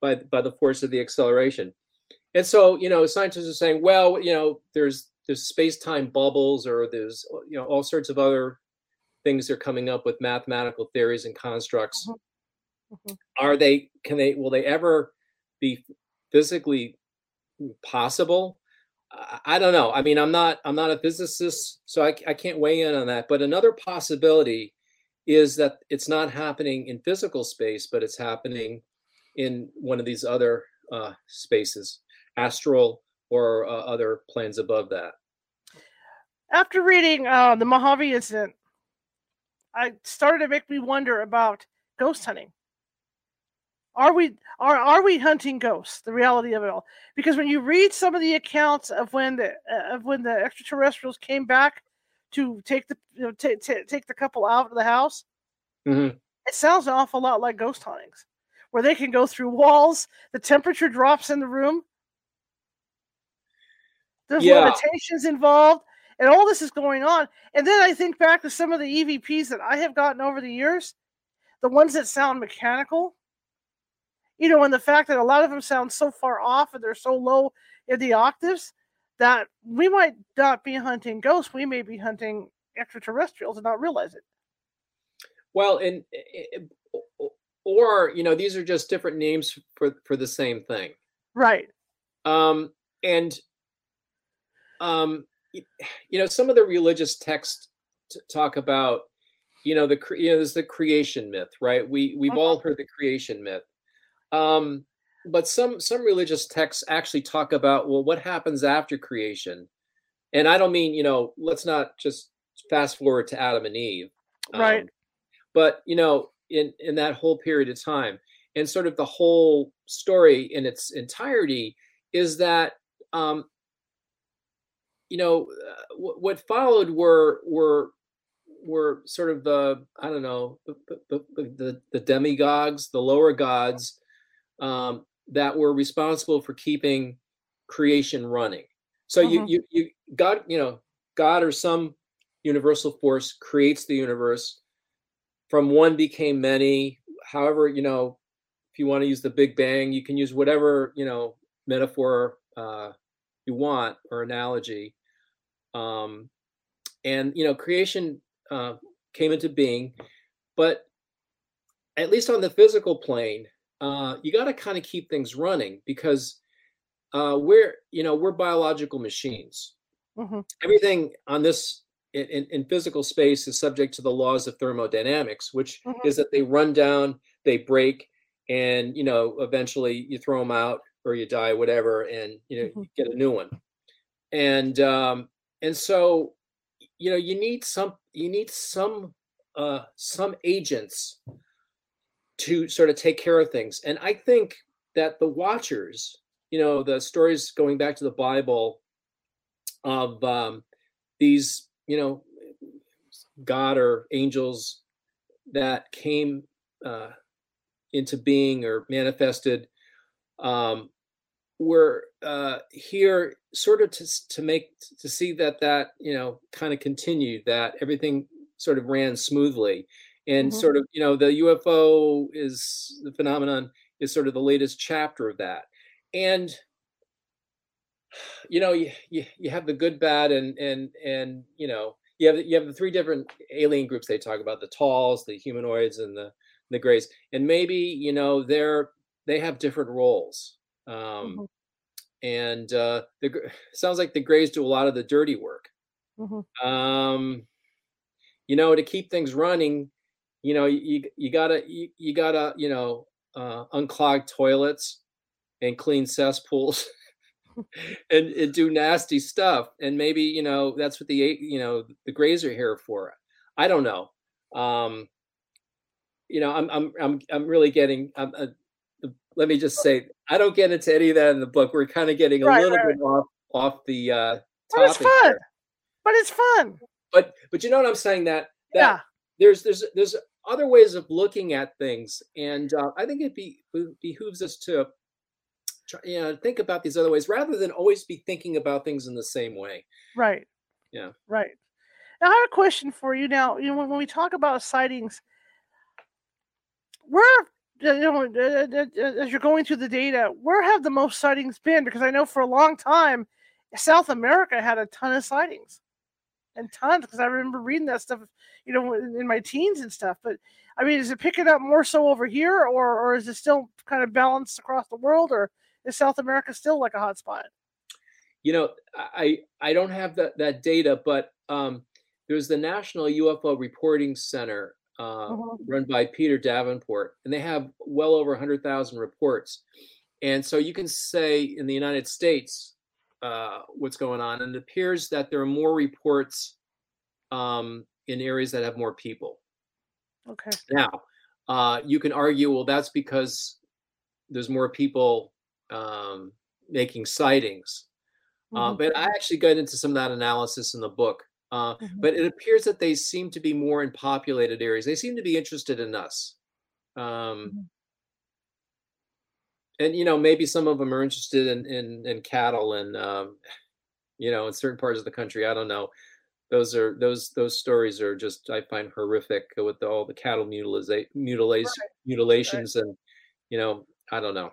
by by the force of the acceleration. And so, you know, scientists are saying, well, you know, there's there's space-time bubbles, or there's you know all sorts of other things they're coming up with mathematical theories and constructs. Mm-hmm. Mm-hmm. Are they? Can they? Will they ever be physically possible? I don't know. I mean, I'm not I'm not a physicist, so I, I can't weigh in on that. But another possibility is that it's not happening in physical space, but it's happening in one of these other uh, spaces, astral or uh, other planes above that. After reading uh, the Mojave incident, I started to make me wonder about ghost hunting. Are we are are we hunting ghosts? The reality of it all, because when you read some of the accounts of when the uh, of when the extraterrestrials came back to take the you know, t- t- take the couple out of the house. Mm-hmm. It sounds an awful lot like ghost hauntings, where they can go through walls, the temperature drops in the room. There's Yeah. limitations involved, and all this is going on. And then I think back to some of the EVPs that I have gotten over the years, the ones that sound mechanical. You know, and the fact that a lot of them sound so far off and they're so low in the octaves that we might not be hunting ghosts, we may be hunting extraterrestrials and not realize it. Well, and eh, or you know, these are just different names for for the same thing. Right. Um, and um, you know, some of the religious texts talk about, you know, the you know, there's the creation myth, right? We we've Mhm. all heard the creation myth. Um, but some some religious texts actually talk about well, what happens after creation? And I don't mean you know, let's not just fast forward to Adam and Eve, Right. um, but you know, in in that whole period of time, and sort of the whole story in its entirety is that um, you know uh, what, what followed were were were sort of the I don't know the the, the, the, the demigods, the lower gods um, that were responsible for keeping creation running. So Mhm. you you you God you know God or some universal force creates the universe. From one became many. However, you know, if you want to use the Big Bang, you can use whatever you know metaphor uh, you want or analogy. Um, and you know, creation uh, came into being, but at least on the physical plane, uh, you got to kind of keep things running because uh, we're you know we're biological machines. Mhm. Everything on this in, in, physical space is subject to the laws of thermodynamics, which Mhm. is that they run down, they break, and you know eventually you throw them out or you die, whatever, and you know Mhm. you get a new one. And um, and so you know you need some you need some uh, some agents to sort of take care of things. And I think that the watchers, you know, the stories going back to the Bible of um, these, you know, God or angels that came uh, into being or manifested um, were uh, here sort of to, to make to see that that you know kind of continued that everything sort of ran smoothly and Mhm. sort of you know the UFO is the phenomenon is sort of the latest chapter of that and you know you, you, you have the good bad and and and you know you have you have the three different alien groups they talk about the talls the humanoids and the the grays and maybe you know they're they have different roles um Mhm. and uh the gr- *sighs* sounds like the grays do a lot of the dirty work Mhm. um you know to keep things running you know you you gotta you, you gotta you know uh unclog toilets and clean cesspools *laughs* and, and do nasty stuff and maybe you know that's what the you know the grays are here for i don't know um you know i'm i'm i'm, I'm really getting I'm, uh, let me just say i don't get into any of that in the book we're kind of getting a little right, bit off off the uh But it's fun. here. But it's fun. but but you know what i'm saying that that Yeah. There's there's there's other ways of looking at things and uh, i think it be, behooves us to try, you know think about these other ways rather than always be thinking about things in the same way Right. Yeah. Right. Now I have a question for you. Now, you know, when, when we talk about sightings, where you know, uh, uh, uh, as you're going through the data, where have the most sightings been? Because I know for a long time, South America had a ton of sightings, and tons. Because I remember reading that stuff, you know, in, my teens and stuff. But I mean, is it picking up more so over here, or or is it still kind of balanced across the world, or is South America still like a hot spot? you know i i don't have that that data but um there's the national ufo reporting center uh, Mhm. run by peter davenport and they have well over 100000 reports and so you can say in the united states uh, what's going on and it appears that there are more reports um, in areas that have more people Okay. now uh, you can argue well that's because there's more people um, making sightings uh, Mhm. but I actually got into some of that analysis in the book. Uh, Mhm. but it appears that they seem to be more in populated areas. They seem to be interested in us. Um, Mhm. And you know, maybe some of them are interested in in, in cattle and um, you know, in certain parts of the country. I don't know. Those are those those stories are just I find horrific with all the cattle mutilation mutilation Right. mutilations and you know I don't know.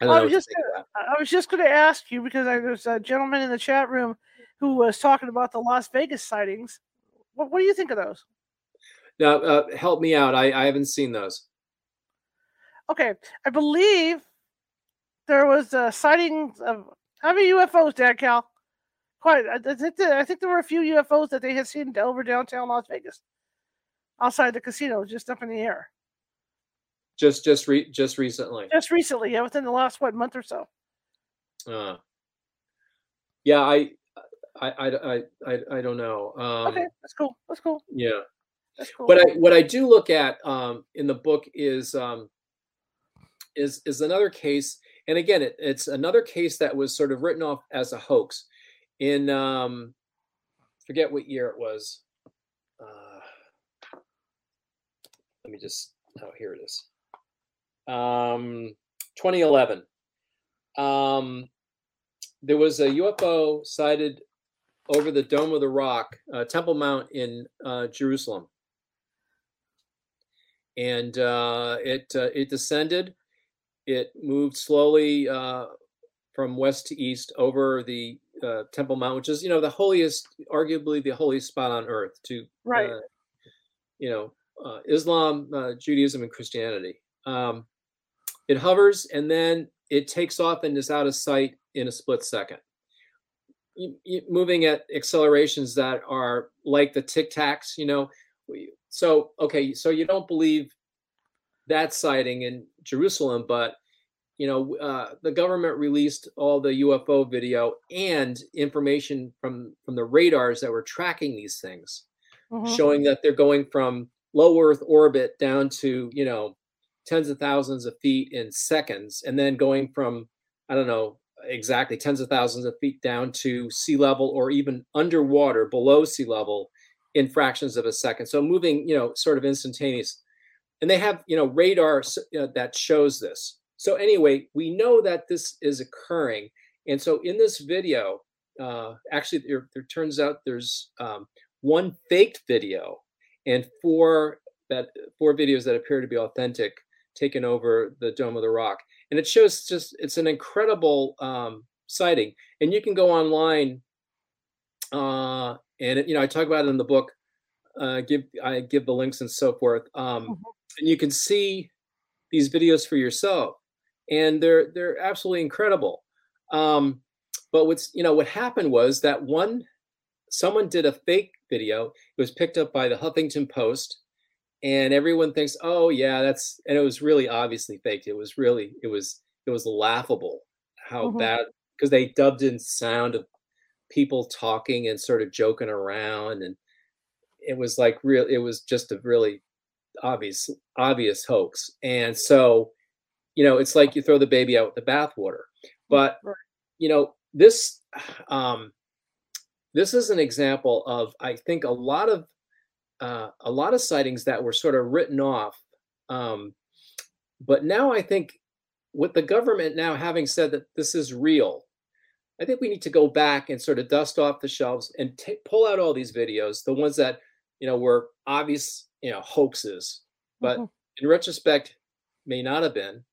I I was just that. I I was just going to ask you because I, there's a gentleman in the chat room who was talking about the Las Vegas sightings. What, what do you think of those? Now, uh, help me out. I, I haven't seen those. Okay, I believe there was a sighting of how many UFOs, Dad Cal? Quite. I, think that, I think there were a few UFOs that they had seen over downtown Las Vegas, outside the casino, just up in the air, Just just re- just recently. just recently. Yeah, within the last what month or so. Uh, yeah, I, I, I, I, I, I don't know. Um, Okay, that's cool. That's cool. Yeah. That's cool. But I what I do look at um, in the book is um, is is another case, and again, it, it's another case that was sort of written off as a hoax. In um, forget what year it was. Uh, let me just. Oh, here it is. Um, 2011. Um, there was a UFO sighted over the Dome of the Rock, uh, Temple Mount in uh, Jerusalem, and uh, it uh, it descended. It moved slowly uh, from west to east over the uh, Temple Mount, which is you know the holiest, arguably the holiest spot on earth to right. uh, you know uh, Islam, uh, Judaism, and Christianity. Um, it hovers and then it takes off and is out of sight in a split second. You, you, moving at accelerations that are like the tic tacs, you know. So okay, so you don't believe that sighting in Jerusalem, but you know uh, the government released all the UFO video and information from from the radars that were tracking these things Mhm. showing that they're going from low Earth orbit down to you know tens of thousands of feet in seconds, and then going from I don't know exactly tens of thousands of feet down to sea level or even underwater below sea level in fractions of a second. So moving, you know, sort of instantaneous. And they have, you know, radar uh, that shows this. So anyway, we know that this is occurring. And so in this video, uh, actually, there, there turns out there's um, one faked video and four that four videos that appear to be authentic taken over the Dome of the Rock. And it shows just it's an incredible um, sighting. And you can go online, uh, and you know I talk about it in the book. Uh, give I give the links and so forth, um, Mhm. and you can see these videos for yourself, and they're they're absolutely incredible. Um, but what's you know what happened was that one someone did a fake video. It was picked up by the Huffington Post, and everyone thinks, "Oh yeah, that's." And it was really obviously faked. It was really it was it was laughable how Mhm. bad because they dubbed in sound of people talking and sort of joking around, and it was like real. It was just a really obvious obvious hoax, and so you know it's like you throw the baby out with the bathwater. But you know this *sighs* um, this is an example of I think a lot of uh, a lot of sightings that were sort of written off. Um, but now I think with the government now having said that this is real, I think we need to go back and sort of dust off the shelves and ta pull out all these videos, the ones that you know were obvious, you know, hoaxes, but Mhm. in retrospect may not have been,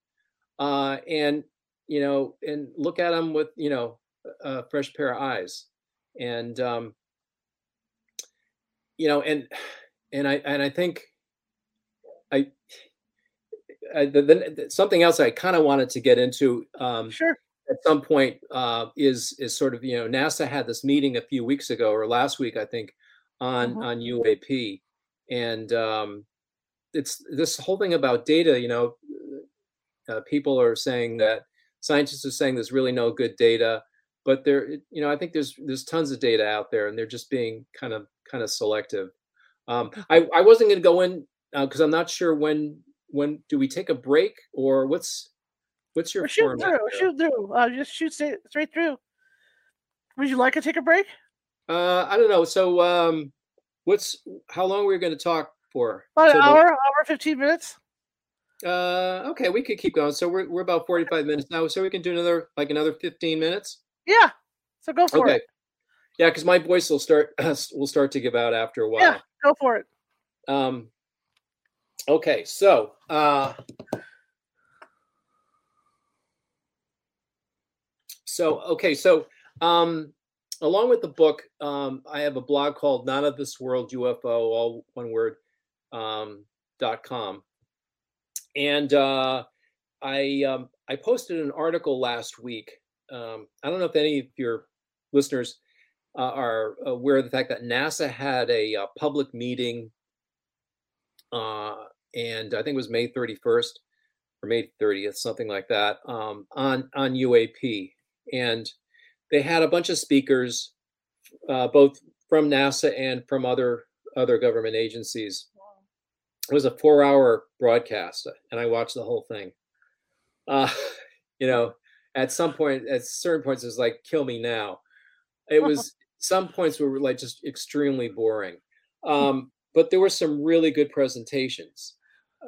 uh, and you know, and look at them with you know a a fresh pair of eyes, and um, you know, and and I and I think I, I the, the, something else I kind of wanted to get into um, Sure. at some point uh, is is sort of you know NASA had this meeting a few weeks ago or last week I think on Mhm. on UAP, and um, it's this whole thing about data. You know, uh, people are saying that scientists are saying there's really no good data, but there you know I think there's there's tons of data out there, and they're just being kind of kind of selective. Um, I I wasn't going to go in because I'm not sure when when do we take a break or what's what's your shooting format through. Shoot through. Uh, just shoot straight, straight through. Would you like to take a break? Uh, I don't know. So, um, what's how long we're going to talk for? About So an the- hour, hour 15 minutes? Uh, okay, we could keep going. So we're we're about 45 minutes now. So we can do another like another 15 minutes. Yeah. So go for it. okay. it. Yeah, because my voice will start *clears throat* will start to give out after a while. Yeah, go for it. Um. Okay, so uh, so okay, so um, along with the book, um, I have a blog called "Not of This World UFO," all one word, um, dot com, and uh, I um, I posted an article last week. Um, I don't know if any of your listeners uh, are aware of the fact that NASA had a, uh public meeting, uh, and I think it was May 31st or May 30th, something like that, um, on on UAP, and they had a bunch of speakers, uh, both from NASA and from other other government agencies. It was a four-hour broadcast, and I watched the whole thing. Uh, *laughs* you know, at some point, at certain points, it's like, "Kill me now." It was *laughs* some points were like just extremely boring, um, but there were some really good presentations.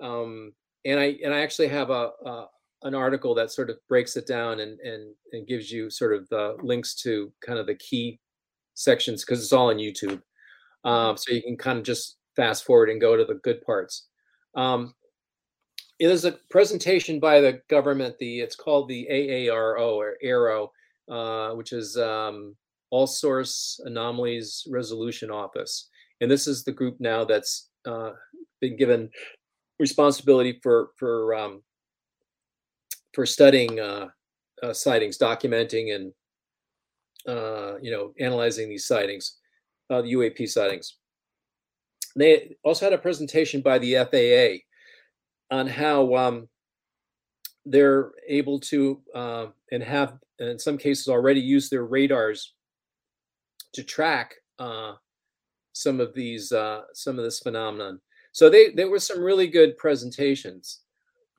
Um, and I and I actually have a, a an article that sort of breaks it down and and, and gives you sort of the links to kind of the key sections because it's all on YouTube. Um, so you can kind of just fast forward and go to the good parts. Um, it is a presentation by the government. The it's called the AARO or AARO, uh, which is um, All Source Anomalies Resolution Office, and this is the group now that's uh, been given responsibility for for um, for studying uh, uh, sightings, documenting, and uh, you know analyzing these sightings, uh, the UAP sightings. They also had a presentation by the FAA on how um, they're able to uh, and have in some cases already used their radars to track uh, some of these uh, some of this phenomenon. So they there were some really good presentations.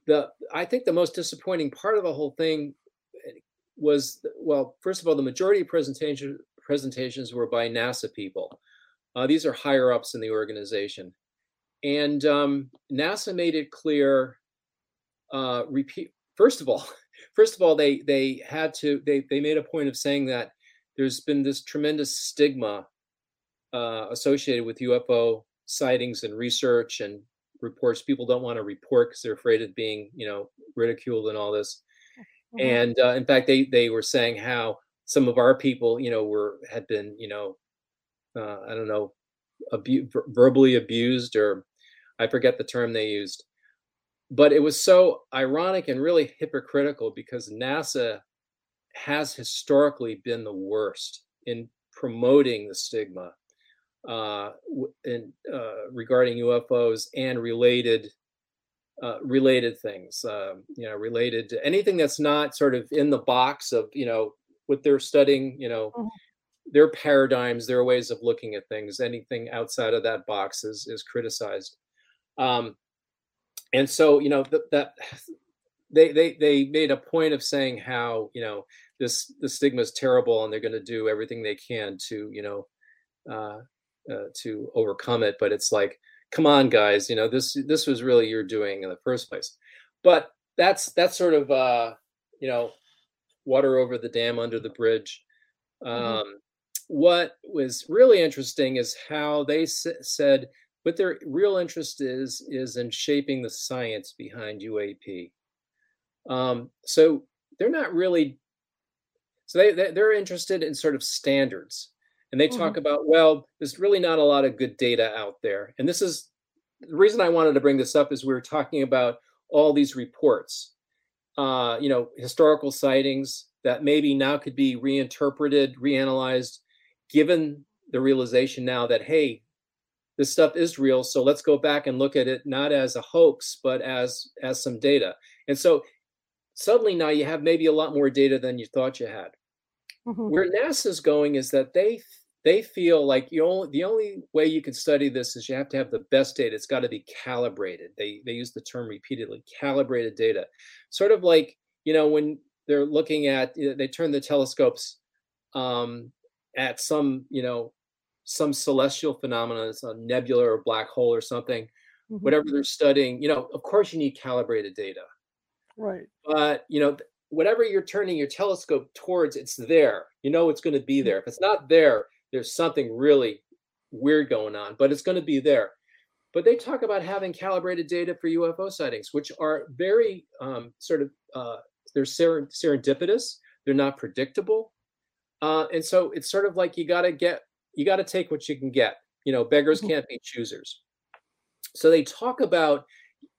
The I think the most disappointing part of the whole thing was well, first of all, the majority of presentation presentations were by NASA people. Uh, these are higher ups in the organization, and um, NASA made it clear. Uh, repeat first of all, *laughs* first of all, they they had to they they made a point of saying that there's been this tremendous stigma uh, associated with UFO sightings and research and reports. People don't want to report because they're afraid of being, you know, ridiculed and all this. Mm-hmm. And uh, in fact, they they were saying how some of our people, you know, were had been, you know, uh, I don't know, abu- verbally abused or I forget the term they used. But it was so ironic and really hypocritical because NASA has historically been the worst in promoting the stigma uh, in, uh, regarding UFOs and related uh, related things. Um, you know, related to anything that's not sort of in the box of you know what they're studying. You know, mm-hmm. their paradigms, their ways of looking at things. Anything outside of that box is is criticized. Um, and so you know th- that *sighs* they they they made a point of saying how you know this the stigma is terrible and they're going to do everything they can to you know uh, uh, to overcome it but it's like come on guys you know this this was really your doing in the first place but that's that's sort of uh you know water over the dam under the bridge mm-hmm. um mm-hmm. what was really interesting is how they s- said what their real interest is is in shaping the science behind uap um so they're not really so they, they're interested in sort of standards. And they talk mm-hmm. about, well, there's really not a lot of good data out there. And this is the reason I wanted to bring this up is we were talking about all these reports, uh, you know, historical sightings that maybe now could be reinterpreted, reanalyzed, given the realization now that, hey, this stuff is real. So let's go back and look at it not as a hoax, but as as some data. And so suddenly now you have maybe a lot more data than you thought you had. Mm-hmm. Where NASA's going is that they they feel like you only the only way you can study this is you have to have the best data. It's got to be calibrated. They they use the term repeatedly, calibrated data. Sort of like you know when they're looking at they turn the telescopes um, at some you know some celestial phenomenon, it's a nebula or black hole or something. mm-hmm. whatever they're studying. You know, of course, you need calibrated data. Right. But you know, whatever you're turning your telescope towards, it's there. You know, it's going to be there. If it's not there, there's something really weird going on. But it's going to be there. But they talk about having calibrated data for UFO sightings, which are very um, sort of uh, they're serendipitous. They're not predictable, uh, and so it's sort of like you got to get you got to take what you can get. You know, beggars mm-hmm. can't be choosers. So they talk about,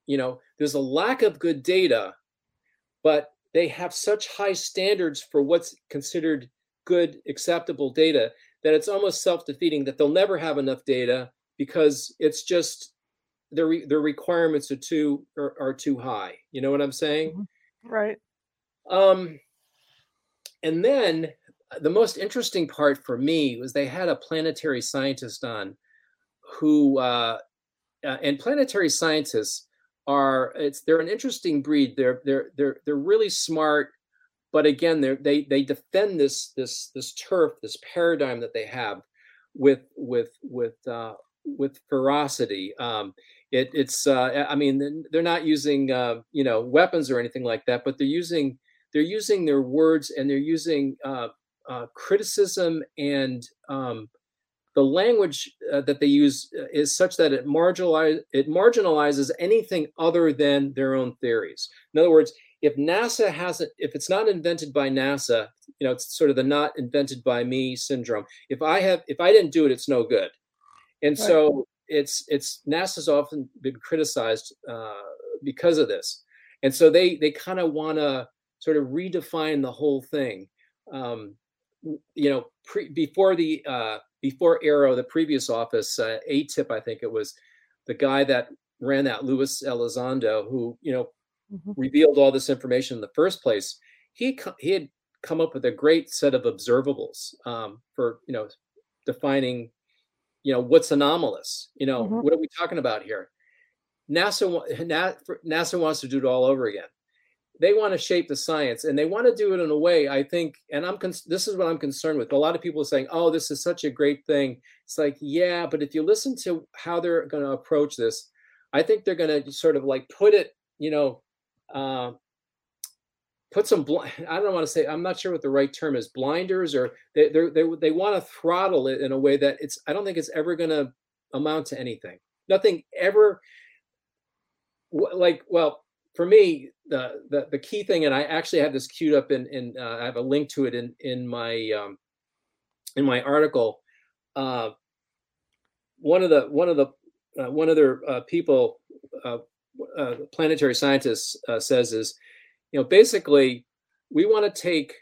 you know, there's a lack of good data, but they have such high standards for what's considered good, acceptable data that it's almost self-defeating that they'll never have enough data because it's just their re- their requirements are too are, are, too high. You know what I'm saying? Mm-hmm. Right. Um, and then the most interesting part for me was they had a planetary scientist on who uh, uh, and planetary scientists are it's they're an interesting breed they're they're they're they're really smart but again they they defend this this this turf this paradigm that they have with with with uh, with ferocity um, it, it's uh, i mean they're not using uh, you know weapons or anything like that but they're using they're using their words and they're using uh, uh, criticism and um, the language uh, that they use is such that it marginalize it marginalizes anything other than their own theories. In other words, if NASA hasn't, if it's not invented by NASA, you know, it's sort of the not invented by me syndrome. If I have, if I didn't do it, it's no good. And right. so it's it's NASA's often been criticized uh, because of this, and so they they kind of want to sort of redefine the whole thing. Um, you know, pre, before the uh, before AARO, the previous office, uh, AATIP, I think it was, the guy that ran that, Luis Elizondo, who you know mm-hmm. revealed all this information in the first place. He he had come up with a great set of observables um, for you know defining you know what's anomalous. You know mm-hmm. what are we talking about here? NASA NASA wants to do it all over again they want to shape the science and they want to do it in a way i think and i'm con- this is what i'm concerned with a lot of people are saying oh this is such a great thing it's like yeah but if you listen to how they're going to approach this i think they're going to sort of like put it you know uh, put some bl- *laughs* i don't want to say i'm not sure what the right term is blinders or they they they want to throttle it in a way that it's i don't think it's ever going to amount to anything nothing ever like well for me, the, the, the key thing, and I actually have this queued up in in uh, I have a link to it in in my um, in my article. Uh, one of the one of the uh, one of their uh, people, uh, uh, planetary scientists, says is, you know, basically, we want to take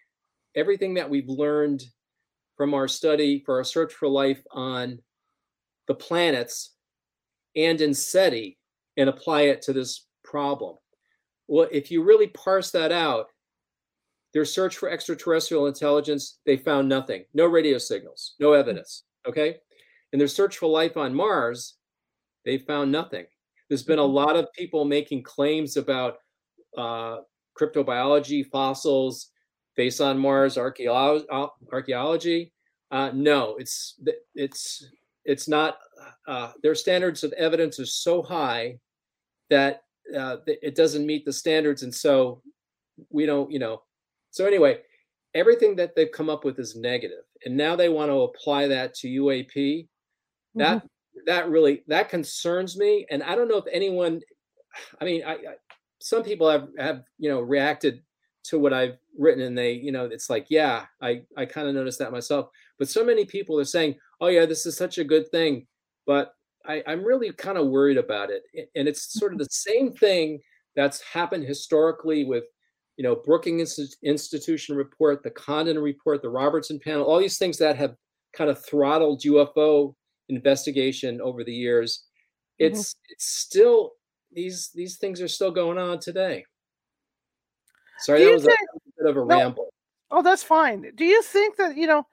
everything that we've learned from our study for our search for life on the planets and in SETI and apply it to this problem. Well, if you really parse that out, their search for extraterrestrial intelligence, they found nothing. No radio signals, no evidence. Okay. In their search for life on Mars, they found nothing. There's been a mm-hmm. lot of people making claims about uh, cryptobiology, fossils, face on Mars, archaeology. archaeology. Uh, no, it's it's it's not. Uh, their standards of evidence are so high that uh, it doesn't meet the standards, and so we don't, you know. So anyway, everything that they've come up with is negative, and now they want to apply that to UAP. Mm-hmm. That really that concerns me, and I don't know if anyone. I mean, I, I some people have have you know reacted to what I've written, and they you know it's like yeah, I I kind of noticed that myself. But so many people are saying, oh yeah, this is such a good thing, but I, I'm really kind of worried about it. And it's sort of the mm-hmm. same thing that's happened historically with, you know, Brookings Institution report, the Condon report, the Robertson panel, all these things that have kind of throttled UFO investigation over the years. Mm-hmm. It's mm-hmm. it's still these these things are still going on today. Sorry, that was think, a, bit of a no, ramble. Oh, that's fine. Do you think that you know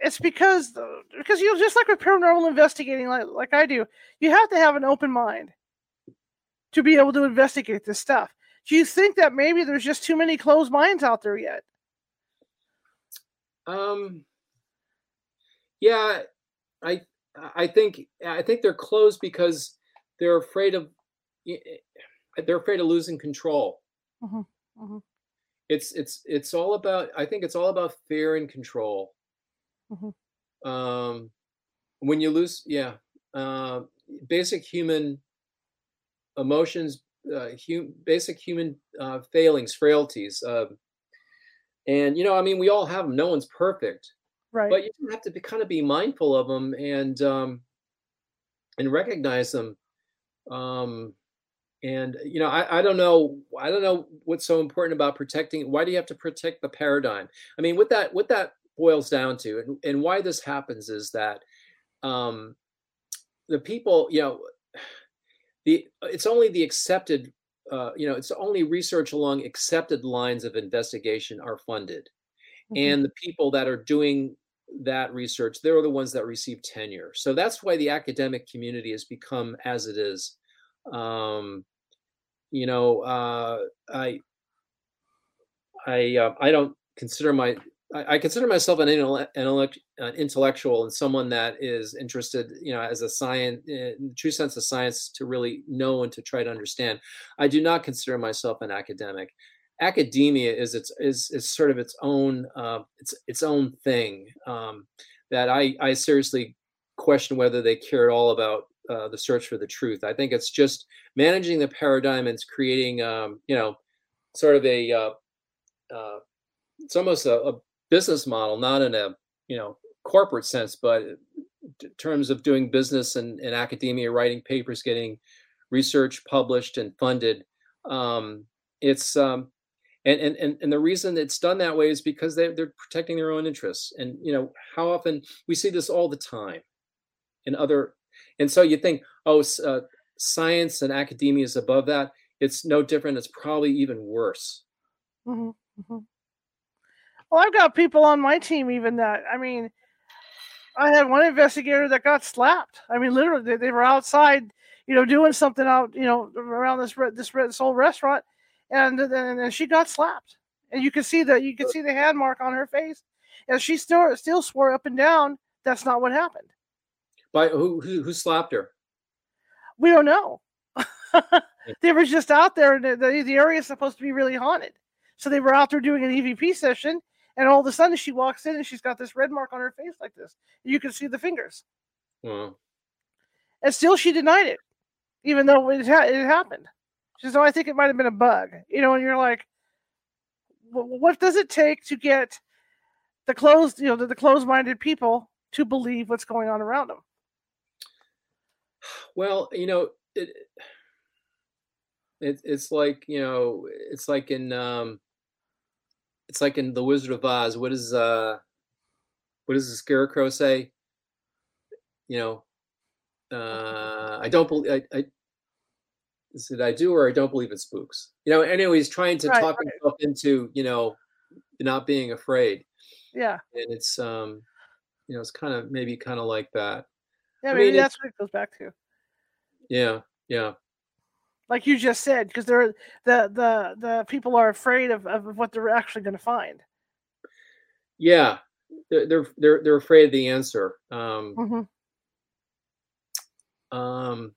it's because because you know, just like with paranormal investigating, like like I do, you have to have an open mind to be able to investigate this stuff. Do you think that maybe there's just too many closed minds out there yet? Um. Yeah, I I think I think they're closed because they're afraid of they're afraid of losing control. Mhm, mhm. It's it's it's all about I think it's all about fear and control. Mhm. Um, when you lose, yeah, uh, basic human emotions, uh, hum, basic human uh, failings, frailties, uh, and you know, I mean, we all have them. No one's perfect, Right. but you have to be, kind of be mindful of them and um, and recognize them. Um, and you know, I, I don't know, I don't know what's so important about protecting. Why do you have to protect the paradigm? I mean, what that what that boils down to, and, and why this happens is that um, the people, you know, the it's only the accepted, uh, you know, it's only research along accepted lines of investigation are funded, Mhm. and the people that are doing that research, they're the ones that receive tenure. So that's why the academic community has become as it is. Um, you know, uh, I I uh, I don't consider my I, I consider myself an, intelle- an, intellectual and someone that is interested, you know, as a science, true sense of science, to really know and to try to understand. I do not consider myself an academic. Academia is its is is sort of its own uh, its its own thing um, that I I seriously question whether they care at all about uh, the search for the truth. I think it's just managing the paradigm and creating um, you know sort of a uh, uh, it's almost a, a business model, not in a you know corporate sense, but in terms of doing business and, and academia, writing papers, getting research published and funded. Um, it's um, and, and and the reason it's done that way is because they, they're protecting their own interests. And you know how often we see this all the time in other. And so you think, oh, uh, science and academia is above that. It's no different. It's probably even worse. Mhm, mhm. Well, I've got people on my team even that. I mean, I had one investigator that got slapped. I mean, literally, they, they were outside, you know, doing something out, you know, around this this, this old restaurant, and then and she got slapped, and you could see the you could see the hand mark on her face, and she still still swore up and down that's not what happened. By who who, who slapped her? We don't know. they were just out there, and the, the the area is supposed to be really haunted, so they were out there doing an EVP session, and all of a sudden she walks in and she's got this red mark on her face like this. You can see the fingers, Well, and still she denied it, even though it, ha- it happened. She says, "Oh, I think it might have been a bug," you know, and you're like, "What does it take to get the closed, you know, the, the closed-minded people to believe what's going on around them?" well, you know, it, it it's like you know, it's like in um, it's like in the Wizard of Oz. What is uh, what does the Scarecrow say? You know, uh, I don't believe I, I is it I do or I don't believe in spooks. You know, anyway, he's trying to Right, talk right. himself into you know not being afraid, Yeah, and it's um, you know, it's kind of maybe kind of like that. yeah, I maybe mean, that's what it goes back to. Yeah, yeah. like you just said, because they're the the the people are afraid of, of what they're actually going to find. Yeah, they're they're they're, afraid of the answer. Um, Mhm. um,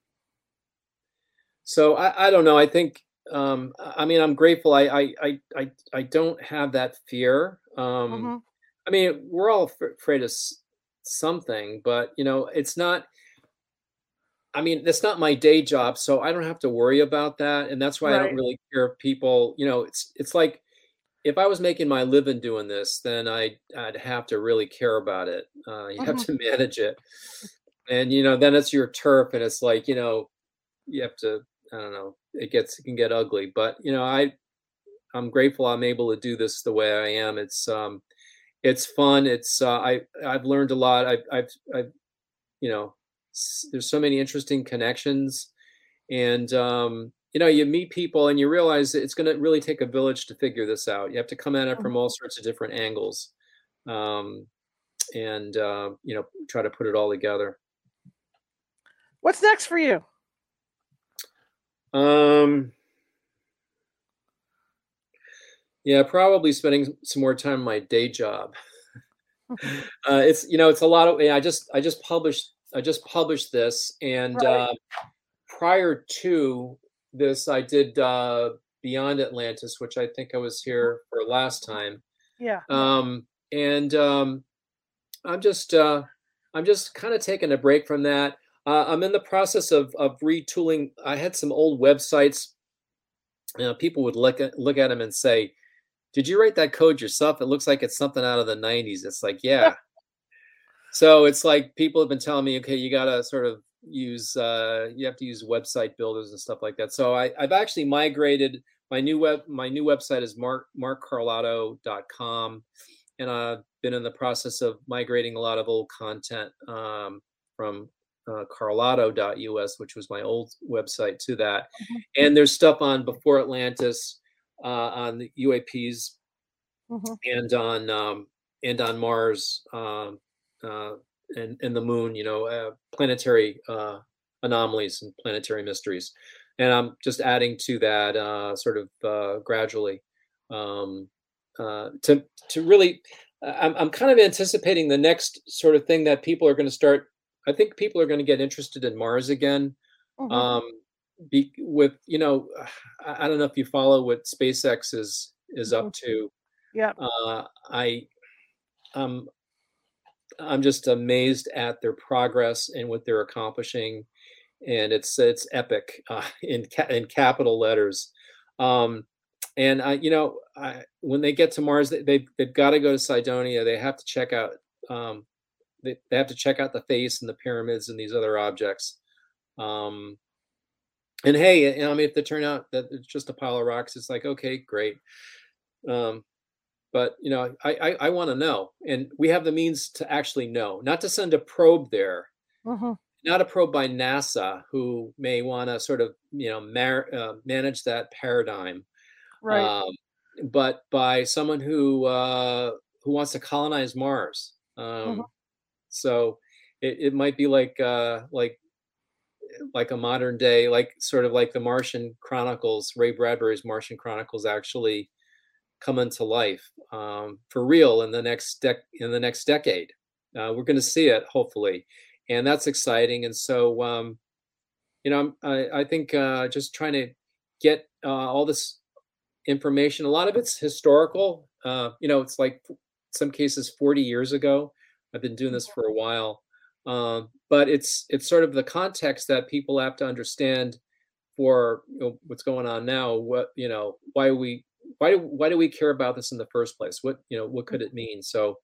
so I, I don't know. I think um, I mean I'm grateful. I I I I, don't have that fear. Um, Mhm. I mean we're all af- afraid of s- something, but you know it's not. I mean that's not my day job, so I don't have to worry about that, and that's why I don't really care if people. You know, it's it's like if I was making my living doing this, then I I'd have to really care about it. Uh, you have Mhm. to *laughs* manage it, and you know then it's your turf, and it's like you know you have to I don't know it gets it can get ugly, but you know I I'm grateful I'm able to do this the way I am. It's um it's fun. It's uh, I I've learned a lot. I've I've I've you know there's so many interesting connections and um, you know you meet people and you realize it's going to really take a village to figure this out you have to come at it from all sorts of different angles um, and uh, you know try to put it all together What's next for you? Um, yeah probably spending some more time on my day job *laughs* uh, it's you know it's a lot of yeah, i just i just published i just published this and Right. uh, prior to this, I did uh, Beyond Atlantis, which I think I was here for last time. Yeah. Um, and um, I'm just uh, I'm just kind of taking a break from that. Uh, I'm in the process of of retooling. I had some old websites. You know, people would look at look at them and say, "Did you write that code yourself? It looks like it's something out of the '90s." It's like, yeah. *laughs* so it's like people have been telling me, okay, you got to sort of use uh, you have to use website builders and stuff like that. So I, I've actually migrated my new web my new website is mark markcarlotto.com and I've been in the process of migrating a lot of old content um, from uh, carlotto.us, which was my old website, to that. Mm-hmm. And there's stuff on Before Atlantis, uh, on the UAPs, mm-hmm. and on um, and on Mars, um, uh, and and the Moon. You know, uh, planetary uh, anomalies and planetary mysteries. And I'm just adding to that uh, sort of gradually. Um, uh, to to really I'm, I'm kind of anticipating the next sort of thing that people are going to start i think people are going to get interested in mars again mm-hmm. um, be, with you know *sighs* I, I, don't know if you follow what spacex is is mm-hmm. up to yeah uh, i um i'm just amazed at their progress and what they're accomplishing and it's it's epic uh, *laughs* in ca- in capital letters um and I, you know, I, when they get to Mars, they, they they've got to go to Cydonia. They have to check out um, they, they have to check out the face and the pyramids and these other objects. Um, and hey, I mean, if they turn out that it's just a pile of rocks, it's like okay, great. Um, but you know, I I, I want to know, and we have the means to actually know, not to send a probe there, uh-huh. not a probe by NASA, who may want to sort of you know mar- uh, manage that paradigm right. um, but by someone who uh, who wants to colonize Mars. Um, mm-hmm. So it, it might be like uh, like like a modern day, like sort of like the Martian Chronicles, Ray Bradbury's Martian Chronicles actually come into life um, for real in the next dec- in the next decade. Uh, we're going to see it hopefully, and that's exciting. And so, um, you know, I, I think uh, just trying to get uh, all this information. A lot of it's historical. Uh, you know, it's like some cases 40 years ago. I've been doing this for a while, um, but it's it's sort of the context that people have to understand for you know, what's going on now. What you know, why we why do why do we care about this in the first place? What you know, what could it mean? So,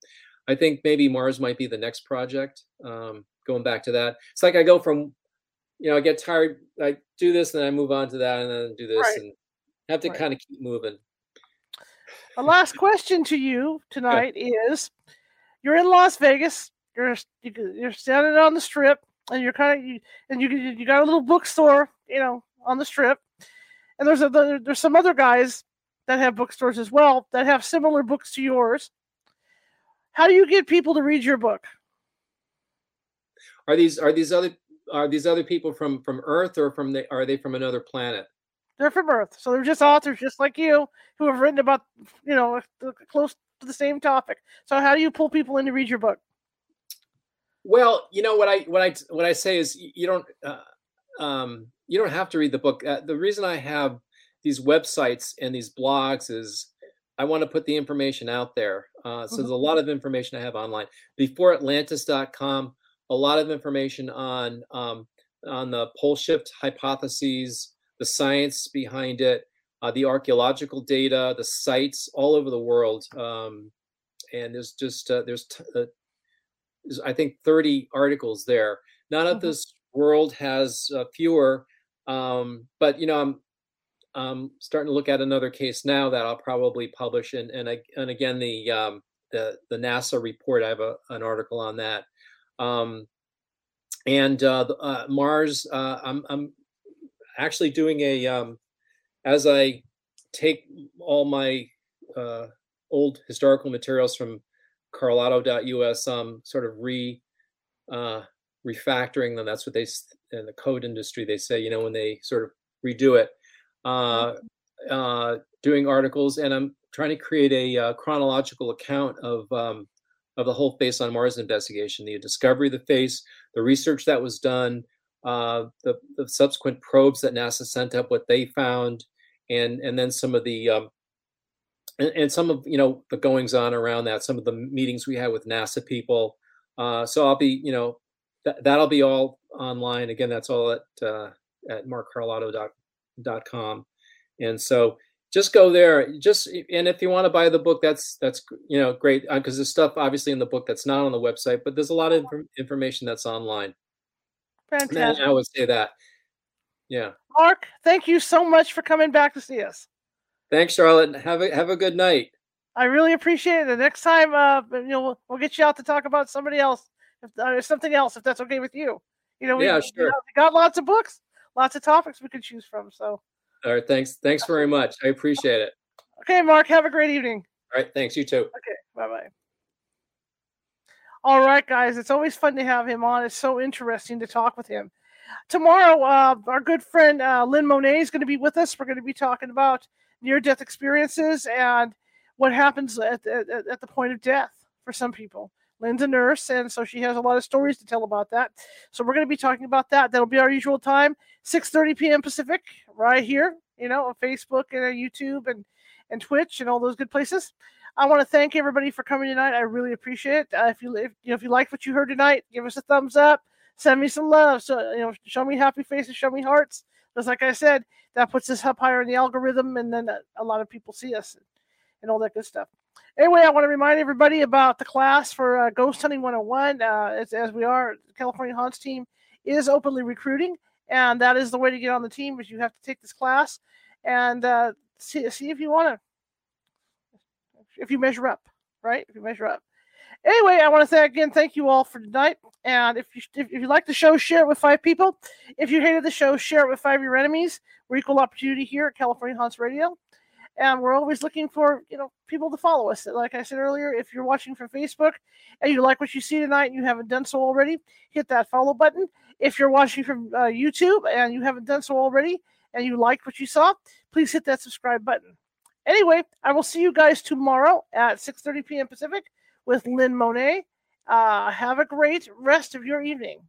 I think maybe Mars might be the next project. Um, going back to that, it's like I go from you know, I get tired, I do this, and then I move on to that, and then do this, right. and have to right. kind of keep moving. The last question to you tonight yeah. is: You're in Las Vegas. You're you're standing on the strip, and you're kind of you, and you you got a little bookstore, you know, on the strip. And there's a there's some other guys that have bookstores as well that have similar books to yours. How do you get people to read your book? Are these are these other are these other people from from Earth or from the are they from another planet? They're from Earth, so they're just authors, just like you, who have written about, you know, close to the same topic. So, how do you pull people in to read your book? Well, you know what I what I what I say is you don't uh, um, you don't have to read the book. Uh, the reason I have these websites and these blogs is I want to put the information out there. Uh, so mm-hmm. there's a lot of information I have online. BeforeAtlantis.com, a lot of information on um, on the pole shift hypotheses, the science behind it, uh, the archaeological data, the sites all over the world. Um, and there's just uh, there's, t- uh, there's, I think 30 articles there. Not of mm-hmm. this world has uh, fewer, um, but you know I'm I'm starting to look at another case now that I'll probably publish. And and I, and again the um, the the NASA report. I have a, an article on that. Um, and uh, uh, Mars, uh, I'm, I'm actually doing a um, as I take all my uh, old historical materials from carlotto.us, um, sort of re uh, refactoring them. That's what they in the code industry they say. You know, when they sort of redo it, uh, uh, doing articles, and I'm trying to create a uh, chronological account of um, of the whole face on Mars investigation, the discovery of the face, the research that was done, uh, the, the subsequent probes that NASA sent up, what they found, and and then some of the um, and, and, some of you know the goings on around that, some of the meetings we had with NASA people. Uh, so I'll be you know th- that'll be all online. Again, that's all at uh, at markcarlotto.com. And so just go there. Just and if you want to buy the book, that's that's you know great because uh, there's stuff obviously in the book that's not on the website, but there's a lot of information that's online. Fantastic. I would say that. Yeah. Mark, thank you so much for coming back to see us. Thanks, Charlotte. Have a have a good night. I really appreciate it. The next time, uh, you know, we'll, we'll get you out to talk about somebody else, if, uh, something else, if that's okay with you. You know, we, yeah, sure. You know, we got lots of books, lots of topics we could choose from. So. All right. Thanks. Thanks very much. I appreciate it. Okay, Mark. Have a great evening. All right. Thanks. You too. Okay. Bye bye. All right, guys. It's always fun to have him on. It's so interesting to talk with him. Tomorrow, uh, our good friend uh, Lynn Monet is going to be with us. We're going to be talking about near death experiences and what happens at, at, at the point of death for some people. Lynn's a nurse, and so she has a lot of stories to tell about that. So we're going to be talking about that. That'll be our usual time, 6:30 p.m. Pacific, right here. You know, on Facebook and on YouTube and and Twitch and all those good places. I want to thank everybody for coming tonight. I really appreciate it. Uh, if you if, you know if you like what you heard tonight, give us a thumbs up. Send me some love. So you know, show me happy faces, show me hearts. Because like I said, that puts us up higher in the algorithm, and then a, a lot of people see us and, and all that good stuff. Anyway, I want to remind everybody about the class for uh, Ghost Hunting 101. Uh, as, as we are, the California Haunts team is openly recruiting, and that is the way to get on the team. Is you have to take this class and uh, see see if you want to, if you measure up, right? If you measure up. Anyway, I want to say again, thank you all for tonight. And if you if, you like the show, share it with five people. If you hated the show, share it with five of your enemies. We're equal opportunity here at California Haunts Radio and we're always looking for you know people to follow us like i said earlier if you're watching from facebook and you like what you see tonight and you haven't done so already hit that follow button if you're watching from uh, youtube and you haven't done so already and you liked what you saw please hit that subscribe button. Anyway i will see you guys tomorrow at 6.30 p.m pacific with lynn monet. Uh, have a great rest of your evening